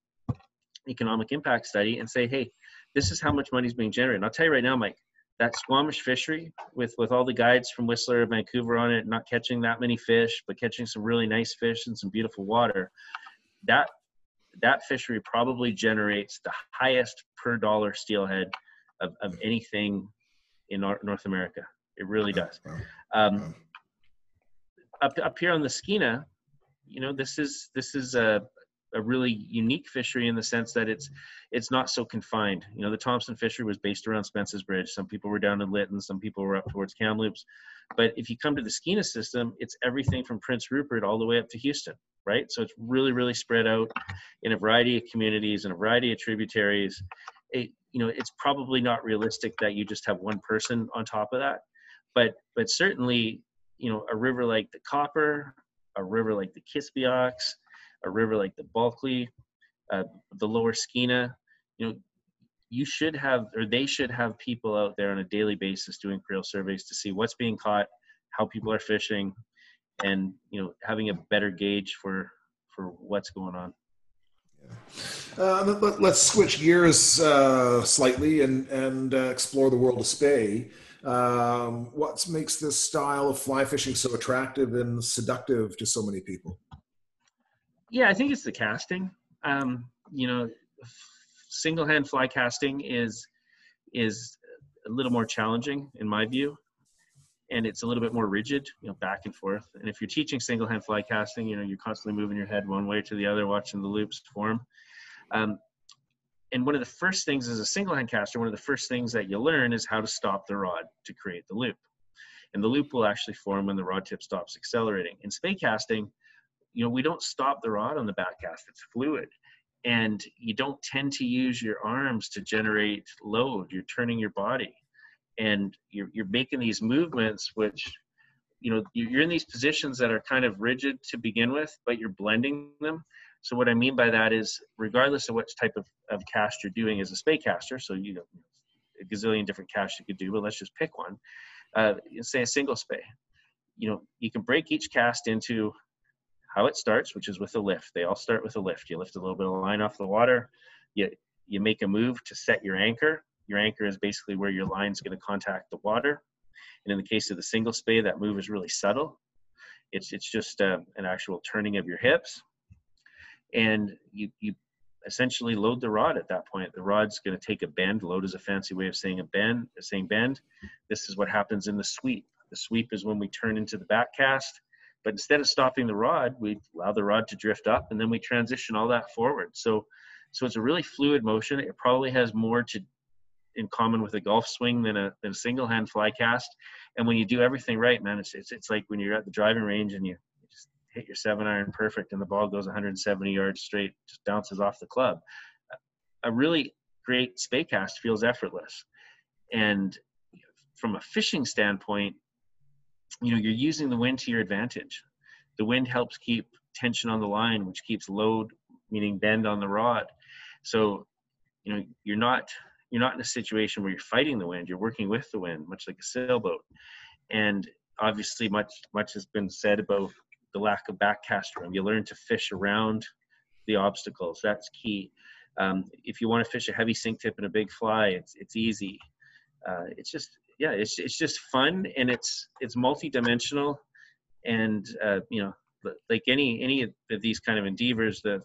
economic impact study and say hey this is how much money is being generated. And i'll tell you right now mike that squamish fishery with with all the guides from whistler vancouver on it not catching that many fish but catching some really nice fish and some beautiful water that that fishery probably generates the highest per dollar steelhead of, of anything in north america. It really does. Um, up up here on the Skeena, you know, this is this is a a really unique fishery in the sense that it's it's not so confined. You know, the Thompson fishery was based around Spence's Bridge. Some people were down in Lytton, some people were up towards Kamloops. But if you come to the Skeena system, it's everything from Prince Rupert all the way up to Houston, right? So it's really, really spread out in a variety of communities and a variety of tributaries. It, you know, it's probably not realistic that you just have one person on top of that but but certainly you know a river like the Copper, a river like the Kispiox, a river like the Bulkley, uh, the Lower Skeena, you know, you should have or they should have people out there on a daily basis doing creel surveys to see what's being caught how people are fishing and you know having a better gauge for for what's going on. Uh, let, us switch gears uh, slightly and and uh, explore the world of spey. um, what makes this style of fly fishing so attractive and seductive to so many people yeah i think it's the casting. Um, you know single hand fly casting is is a little more challenging in my view and it's a little bit more rigid you know back and forth. And if you're teaching single hand fly casting you know you're constantly moving your head one way to the other watching the loops form. Um, and one of the first things as a single hand caster one of the first things that you learn is how to stop the rod to create the loop. And the loop will actually form when the rod tip stops accelerating. In spey casting you know we don't stop the rod on the back cast it's fluid. And you don't tend to use your arms to generate load you're turning your body. And you're, you're making these movements which you know you're in these positions that are kind of rigid to begin with but you're blending them. So what i mean by that is regardless of what type of, of cast you're doing as a spey caster so you know a gazillion different casts you could do but let's just pick one uh, say a single spey. you know you can break each cast into how it starts, which is with a lift. They all start with a lift. You lift a little bit of line off the water. You, you make a move to set your anchor. Your anchor is basically where your line is going to contact the water. And in the case of the single spey, that move is really subtle. It's, it's just uh, an actual turning of your hips. And you, you essentially load the rod at that point. The rod's going to take a bend. Load is a fancy way of saying a bend, saying bend. This is what happens in the sweep. The sweep is when we turn into the back cast but instead of stopping the rod, we allow the rod to drift up and then we transition all that forward. So, so it's a really fluid motion. It probably has more to in common with a golf swing than a, than a single hand fly cast. And when you do everything right, man, it's, it's, it's like when you're at the driving range and you, you just hit your seven iron perfect and the ball goes 170 yards straight, just bounces off the club. A really great spey cast feels effortless. And from a fishing standpoint, you know you're using the wind to your advantage. The wind helps keep tension on the line which keeps load meaning bend on the rod. So you know you're not you're not in a situation where you're fighting the wind you're working with the wind much like a sailboat. And obviously much much has been said about the lack of backcast room you learn to fish around the obstacles that's key. Um, if you want to fish a heavy sink tip and a big fly it's it's easy. Uh, it's just yeah, it's it's just fun and it's it's multi-dimensional, and uh, you know, like any any of these kind of endeavors, the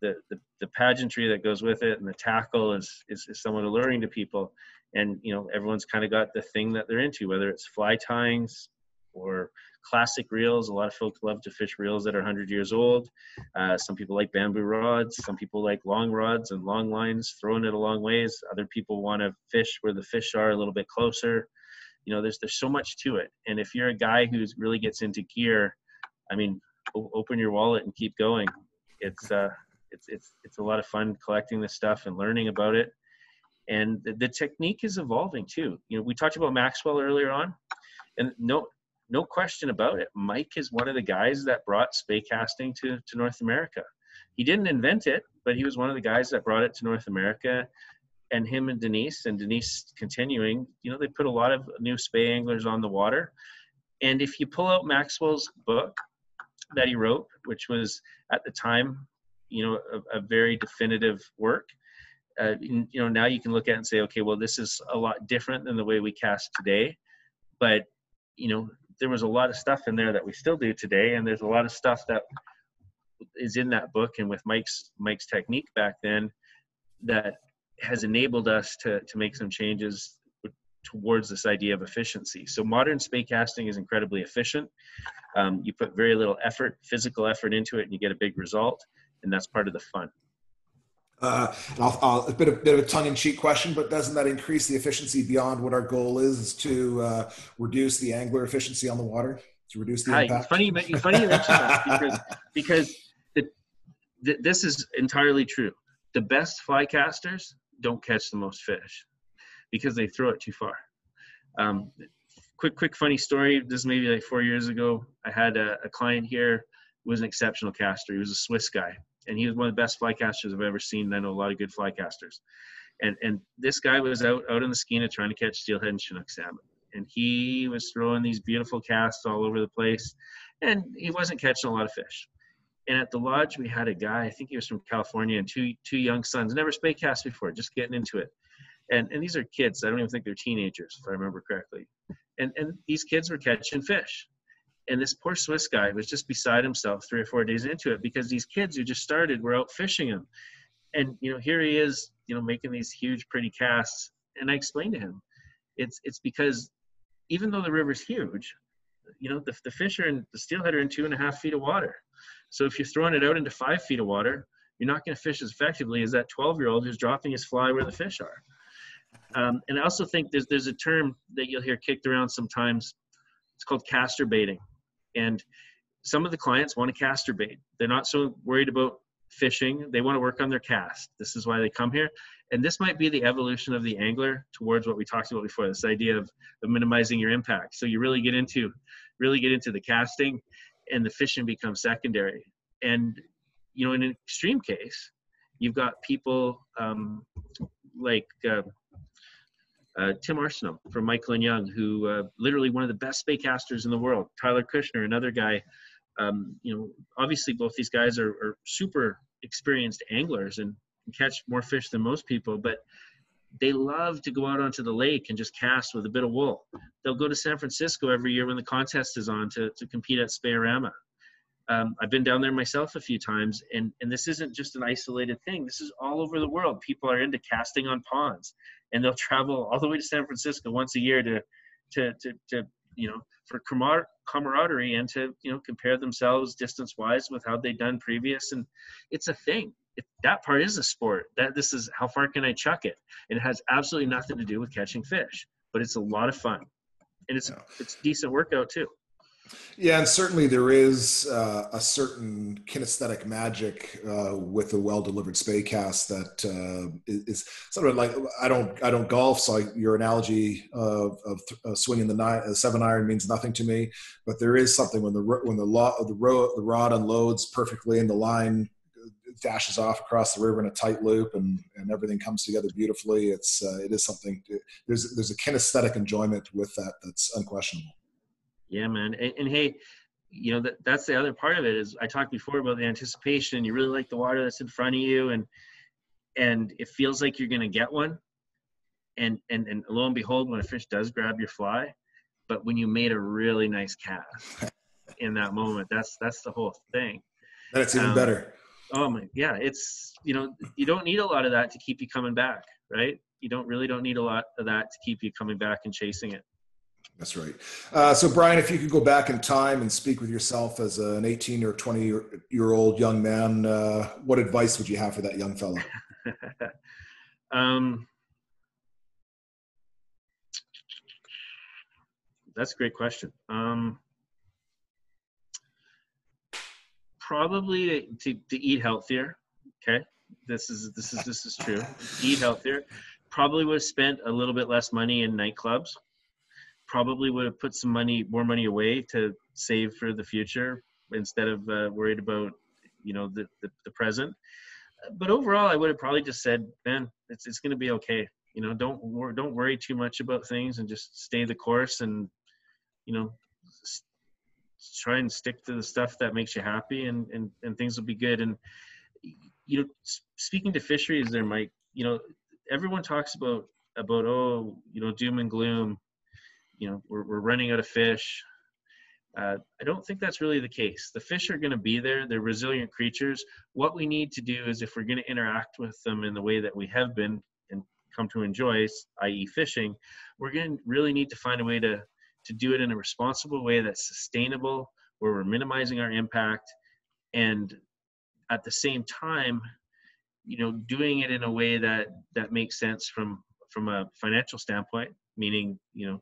the, the, the pageantry that goes with it and the tackle is, is, is somewhat alluring to people. And you know everyone's kind of got the thing that they're into whether it's fly tyings or classic reels. A lot of folks love to fish reels that are 100 years old. Uh, some people like bamboo rods. Some people like long rods and long lines, throwing it a long ways. Other people want to fish where the fish are a little bit closer. You know, there's there's so much to it. And if you're a guy who really gets into gear, I mean, o- open your wallet and keep going. It's uh, it's it's it's a lot of fun collecting this stuff and learning about it. And the, the technique is evolving too. You know, we talked about Maxwell earlier on, and no no question about it. Mike is one of the guys that brought spey casting to, to North America. He didn't invent it, but he was one of the guys that brought it to North America. And him and Denise, and Denise continuing, you know, they put a lot of new spey anglers on the water. And if you pull out Maxwell's book that he wrote, which was at the time, you know, a, a very definitive work, uh, you know, now you can look at and say, okay, well, this is a lot different than the way we cast today. But you know there was a lot of stuff in there that we still do today, and there's a lot of stuff that is in that book and with Mike's Mike's technique back then that has enabled us to to make some changes towards this idea of efficiency. So modern spey casting is incredibly efficient. Um, you put very little effort, physical effort into it, and you get a big result, and that's part of the fun. Uh, I'll, I'll, a bit of, bit of a tongue-in-cheek question, but doesn't that increase the efficiency beyond what our goal is, is to uh, reduce the angler efficiency on the water, to reduce the Hi, impact? It's funny, it's funny you mention that because, because the, the, this is entirely true. The best fly casters don't catch the most fish because they throw it too far. Um, quick, quick, funny story. This is maybe like four years ago. I had a, a client here who was an exceptional caster. He was a Swiss guy and he was one of the best flycasters I've ever seen. I know a lot of good flycasters. And and this guy was out out in the skeena trying to catch steelhead and chinook salmon, and he was throwing these beautiful casts all over the place, and he wasn't catching a lot of fish. And at the lodge, we had a guy. I think he was from California, and two two young sons, never spey cast before, just getting into it. And and these are kids. I don't even think they're teenagers, if I remember correctly. And and these kids were catching fish and this poor Swiss guy was just beside himself three or four days into it because these kids who just started were out fishing him. And you know, here he is, you know, making these huge, pretty casts. And I explained to him, it's it's because even though the river's huge, you know, the, the fish are in the steelhead are in two and a half feet of water. So if you're throwing it out into five feet of water, you're not going to fish as effectively as that 12 year old who's dropping his fly where the fish are. Um, and I also think there's there's a term that you'll hear kicked around sometimes. It's called caster baiting. And some of the clients want to caster bait. They're not so worried about fishing. They want to work on their cast. This is why they come here. And this might be the evolution of the angler towards what we talked about before, this idea of, of minimizing your impact. So you really get into really get into the casting and the fishing becomes secondary. And you know, in an extreme case, you've got people um, like uh, uh, Tim Arsenault from Michael and Young, who uh, literally one of the best spey casters in the world. Tyler Kushner, another guy. Um, you know, obviously both these guys are, are super experienced anglers and catch more fish than most people, but they love to go out onto the lake and just cast with a bit of wool. They'll go to San Francisco every year when the contest is on to, to compete at Spey-O-Rama. Um, I've been down there myself a few times, and, and this isn't just an isolated thing. This is all over the world. People are into casting on ponds and they'll travel all the way to San Francisco once a year to, to, to, to you know, for camaraderie and to, you know, compare themselves distance wise with how they've done previous. And it's a thing. It, that part is a sport. That this is how far can I chuck it? And it has absolutely nothing to do with catching fish, but it's a lot of fun, and it's it's decent workout too. Yeah, and certainly there is uh, a certain kinesthetic magic uh, with a well-delivered spey cast that uh, is sort of like I don't I don't golf, so I, your analogy of, of uh, swinging the nine, uh, seven iron means nothing to me. But there is something when the when the law the, ro- the rod unloads perfectly and the line dashes off across the river in a tight loop and, and everything comes together beautifully. It's uh, it is something. There's there's a kinesthetic enjoyment with that that's unquestionable. Yeah, man. And, and hey, you know that that's the other part of it is I talked before about the anticipation. You really like the water that's in front of you, and and it feels like you're gonna get one. And and and lo and behold, when a fish does grab your fly, but when you made a really nice cast in that moment, that's that's the whole thing. That's even um, better. Oh my, yeah. It's you know you don't need a lot of that to keep you coming back, right? You don't really don't need a lot of that to keep you coming back and chasing it. That's right. Uh, so, Brian, if you could go back in time and speak with yourself as an 18 or 20 year old young man, uh, what advice would you have for that young fellow? um, that's a great question. Um, probably to, to eat healthier. Okay, this is this is this is true. Eat healthier. Probably would have spent a little bit less money in nightclubs probably would have put some money, more money away to save for the future instead of uh, worried about, you know, the, the, the present. But overall, I would have probably just said, man, it's, it's going to be okay. You know, don't wor- don't worry too much about things and just stay the course and, you know, s- try and stick to the stuff that makes you happy and, and, and things will be good. And, you know, speaking to fisheries there, Mike, you know, everyone talks about, about, oh, you know, doom and gloom you know we're, we're running out of fish. Uh, i don't think that's really the case. The fish are going to be there. They're resilient creatures. What we need to do is if we're going to interact with them in the way that we have been and come to enjoy i.e fishing we're going to really need to find a way to to do it in a responsible way that's sustainable where we're minimizing our impact and at the same time you know doing it in a way that that makes sense from from a financial standpoint meaning you know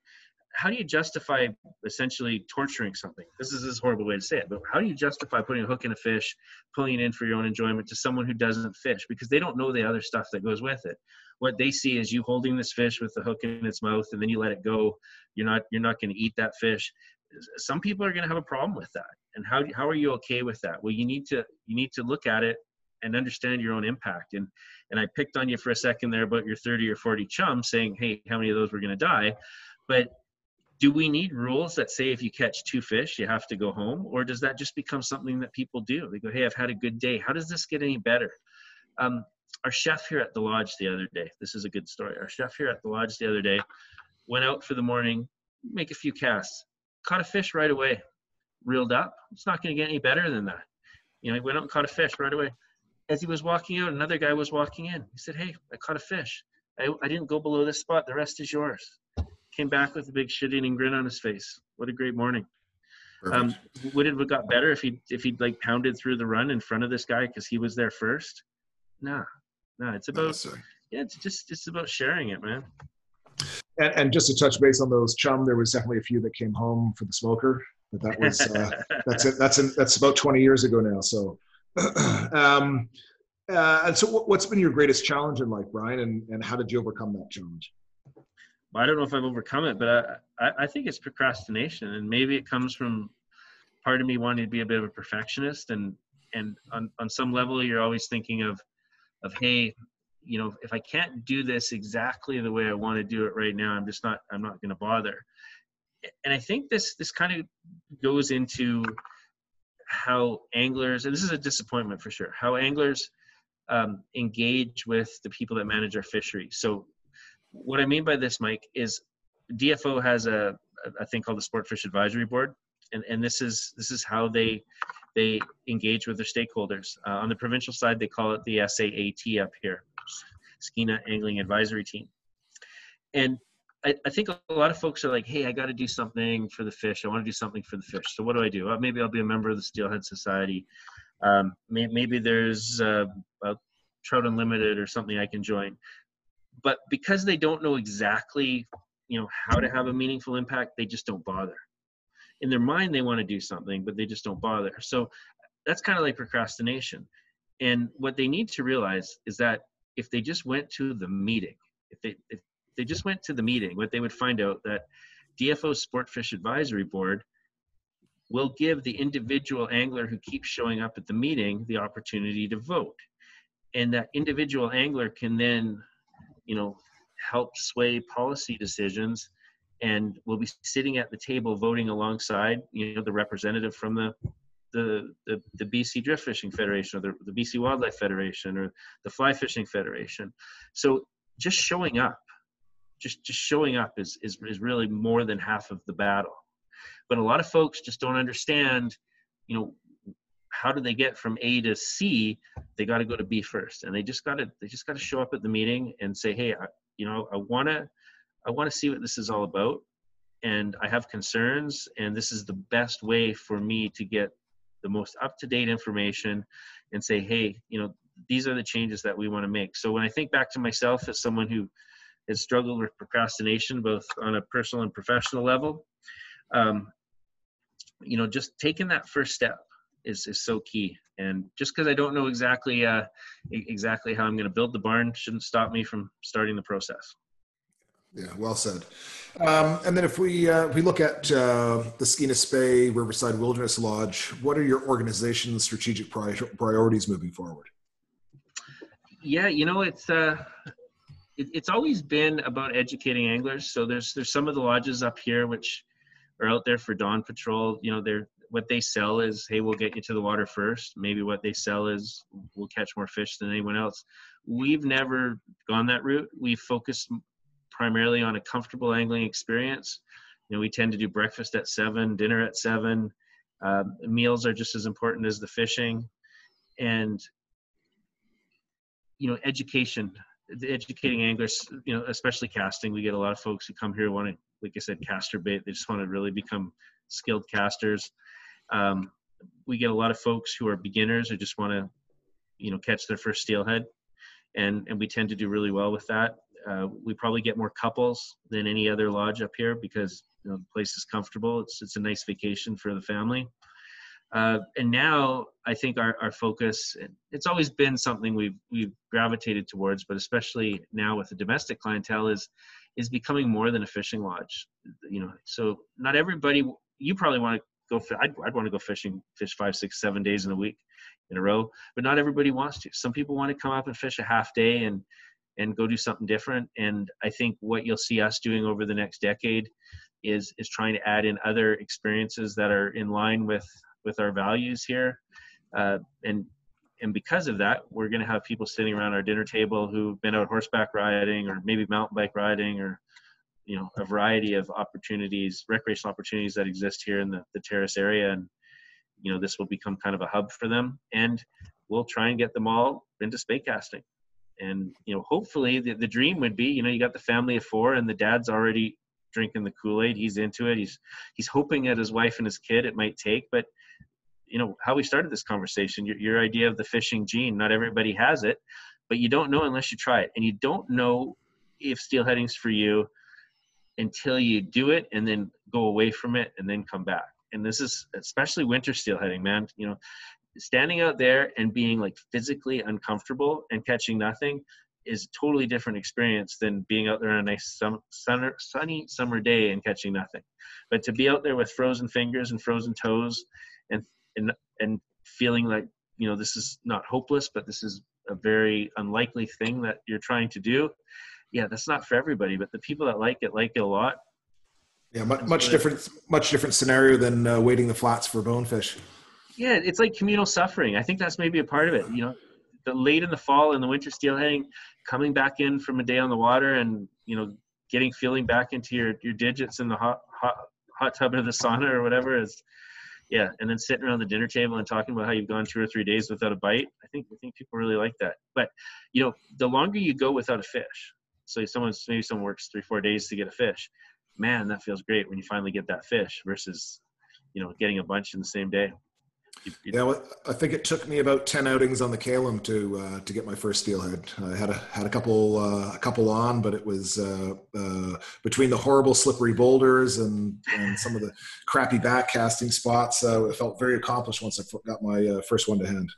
how do you justify essentially torturing something? This is this horrible way to say it, but how do you justify putting a hook in a fish, pulling it in for your own enjoyment to someone who doesn't fish because they don't know the other stuff that goes with it? What they see is you holding this fish with the hook in its mouth and then you let it go. You're not you're not going to eat that fish. Some people are going to have a problem with that. And how how are you okay with that? Well, you need to you need to look at it and understand your own impact. And and I picked on you for a second there about your 30 or 40 chums saying, hey, how many of those were going to die? But do we need rules that say if you catch two fish, you have to go home? Or does that just become something that people do? They go, hey, I've had a good day. How does this get any better? Um, our chef here at the lodge the other day, this is a good story. Our chef here at the lodge the other day went out for the morning, make a few casts, caught a fish right away, reeled up. It's not going to get any better than that. You know, he went out and caught a fish right away. As he was walking out, another guy was walking in. He said, Hey, I caught a fish. I, I didn't go below this spot. The rest is yours. Came back with a big shit-eating grin on his face. What a great morning. Um, would it have got better if he if he'd like pounded through the run in front of this guy because he was there first? Nah, nah. It's about yeah. It's just it's about sharing it, man. And, and, just to touch base on those chum, there was definitely a few that came home for the smoker, but that was uh, that's it. That's in, that's about 20 years ago now. So, um, uh, and so what, has been your greatest challenge in life, Brian, and, and how did you overcome that challenge? I don't know if I've overcome it, but I, I think it's procrastination, and maybe it comes from part of me wanting to be a bit of a perfectionist, and and on, on some level, you're always thinking of of hey, you know if i can't do this exactly the way i want to do it right now i'm just not i'm not going to bother. And i think this this kind of goes into how anglers and this is a disappointment for sure how anglers um, engage with the people that manage our fishery. So what i mean by this mike is dfo has a, a thing called the sport fish advisory board and, and this is this is how they they engage with their stakeholders. Uh, on the provincial side, they call it the SAAT up here, Skeena Angling Advisory Team. And I, I, think a lot of folks are like, hey, I got to do something for the fish. I want to do something for the fish. So what do I do? Well, maybe I'll be a member of the Steelhead Society. Um, may, maybe there's uh, Trout Unlimited or something I can join. But because they don't know exactly, you know, how to have a meaningful impact, they just don't bother. In their mind they want to do something but they just don't bother. So that's kind of like procrastination. And what they need to realize is that if they just went to the meeting if they if they just went to the meeting what they would find out that dfo sportfish advisory board will give the individual angler who keeps showing up at the meeting the opportunity to vote. And that individual angler can then you know help sway policy decisions and we'll be sitting at the table voting alongside you know the representative from the the, the, the BC Drift Fishing Federation or the, the BC Wildlife Federation or the Fly Fishing Federation. So just showing up, just just showing up is, is is really more than half of the battle. But a lot of folks just don't understand, you know, how do they get from A to C? They got to go to B first, and they just got to they just got to show up at the meeting and say, hey, I, you know, I want to I want to see what this is all about. And I have concerns, and this is the best way for me to get the most up to date information and say, hey, you know, these are the changes that we want to make. So when I think back to myself as someone who has struggled with procrastination, both on a personal and professional level, um, you know, just taking that first step is, is so key. And just because I don't know exactly uh, exactly how I'm going to build the barn shouldn't stop me from starting the process. Yeah, well said. Um, and then if we uh, if we look at uh, the Skeena Spey Riverside Wilderness Lodge, what are your organization's strategic pri- priorities moving forward? Yeah, you know it's uh, it, it's always been about educating anglers. So there's there's some of the lodges up here which are out there for dawn patrol. You know, they're what they sell is hey we'll get you to the water first maybe what they sell is we'll catch more fish than anyone else we've never gone that route We focus primarily on a comfortable angling experience. You know, we tend to do breakfast at seven, dinner at seven. Uh, meals are just as important as the fishing, and you know, education, the educating anglers. You know, especially casting. We get a lot of folks who come here want to, like I said, caster bait. They just want to really become skilled casters. Um, we get a lot of folks who are beginners or just want to, you know, catch their first steelhead, and and we tend to do really well with that. Uh, we probably get more couples than any other lodge up here because you know, the place is comfortable. It's it's a nice vacation for the family. Uh, and now I think our, our focus it's always been something we've we've gravitated towards, but especially now with the domestic clientele is is becoming more than a fishing lodge. You know, so not everybody you probably want to go. I'd, I'd want to go fishing, fish five, six, seven days in a week, in a row. But not everybody wants to. Some people want to come up and fish a half day and and go do something different. And I think what you'll see us doing over the next decade is is trying to add in other experiences that are in line with with our values here. Uh, and and because of that, we're going to have people sitting around our dinner table who've been out horseback riding or maybe mountain bike riding or you know a variety of opportunities recreational opportunities that exist here in the, the terrace area. And you know this will become kind of a hub for them. And we'll try and get them all into spey casting. And you know hopefully the, the dream would be you know you got the family of four and the dad's already drinking the kool-aid. He's into it. He's he's hoping at his wife and his kid it might take. But you know how we started this conversation your, your idea of the fishing gene not everybody has it but you don't know unless you try it. And you don't know if steelheading's for you until you do it and then go away from it and then come back and this is especially winter steelheading man you know standing out there and being like physically uncomfortable and catching nothing is a totally different experience than being out there on a nice summer, sunny summer day and catching nothing. But to be out there with frozen fingers and frozen toes, and and and feeling like you know this is not hopeless, but this is a very unlikely thing that you're trying to do. Yeah, that's not for everybody, but the people that like it like it a lot. Yeah, much, much different, much different scenario than uh, wading the flats for bonefish. Yeah, it's like communal suffering. I think that's maybe a part of it. You know, the late in the fall and the winter steelheading, coming back in from a day on the water and you know getting feeling back into your your digits in the hot hot hot tub of the sauna or whatever is yeah and then sitting around the dinner table and talking about how you've gone two or three days without a bite i think i think people really like that but you know the longer you go without a fish so someone maybe someone works three four days to get a fish man that feels great when you finally get that fish versus you know getting a bunch in the same day yeah, well, I think it took me about ten outings on the Kalum to uh, to get my first steelhead. I had a had a couple uh, a couple on, but it was uh, uh, between the horrible slippery boulders and and some of the crappy back casting spots. It felt very accomplished once I got my uh, first one to hand.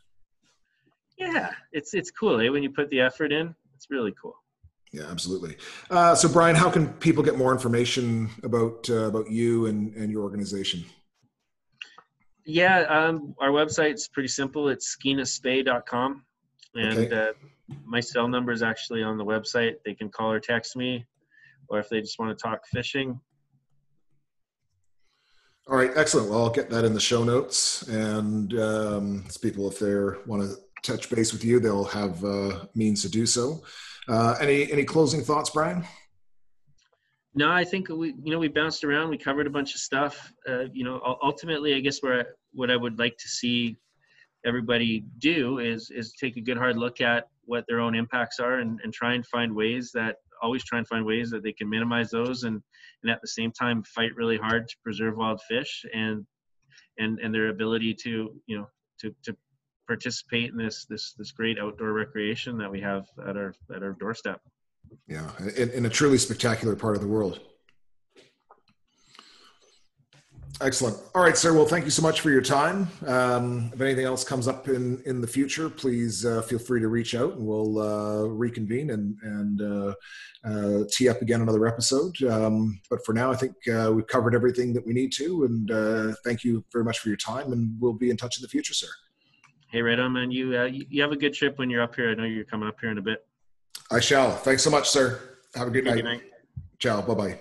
Yeah, it's it's cool. Eh? When you put the effort in, it's really cool. Yeah, absolutely. Uh, so, Brian, how can people get more information about uh, about you and, and your organization? Yeah, um, our website's pretty simple. It's skeenaspey.com. And okay. uh, my cell number is actually on the website. They can call or text me, or if they just want to talk fishing. All right, excellent. Well, I'll get that in the show notes. And um, people, if they want to touch base with you, they'll have uh, means to do so. Uh, any any closing thoughts, Brian? No, I think we, you know, we bounced around. We covered a bunch of stuff. Uh, you know, ultimately, I guess where what I would like to see everybody do is is take a good hard look at what their own impacts are and, and try and find ways that always try and find ways that they can minimize those and and at the same time fight really hard to preserve wild fish and and and their ability to you know to to participate in this this this great outdoor recreation that we have at our at our doorstep. Yeah, in, in a truly spectacular part of the world. Excellent. All right, sir. Well, thank you so much for your time. Um, if anything else comes up in in the future, please uh, feel free to reach out, and we'll uh, reconvene and and uh, uh tee up again another episode. Um, but for now, I think uh, we've covered everything that we need to, and uh, thank you very much for your time. And we'll be in touch in the future, sir. Hey, right on, man. Uh, you you have a good trip when you're up here. I know you're coming up here in a bit. I shall. Thanks so much, sir. Have a good, night. good night. Ciao. Bye bye.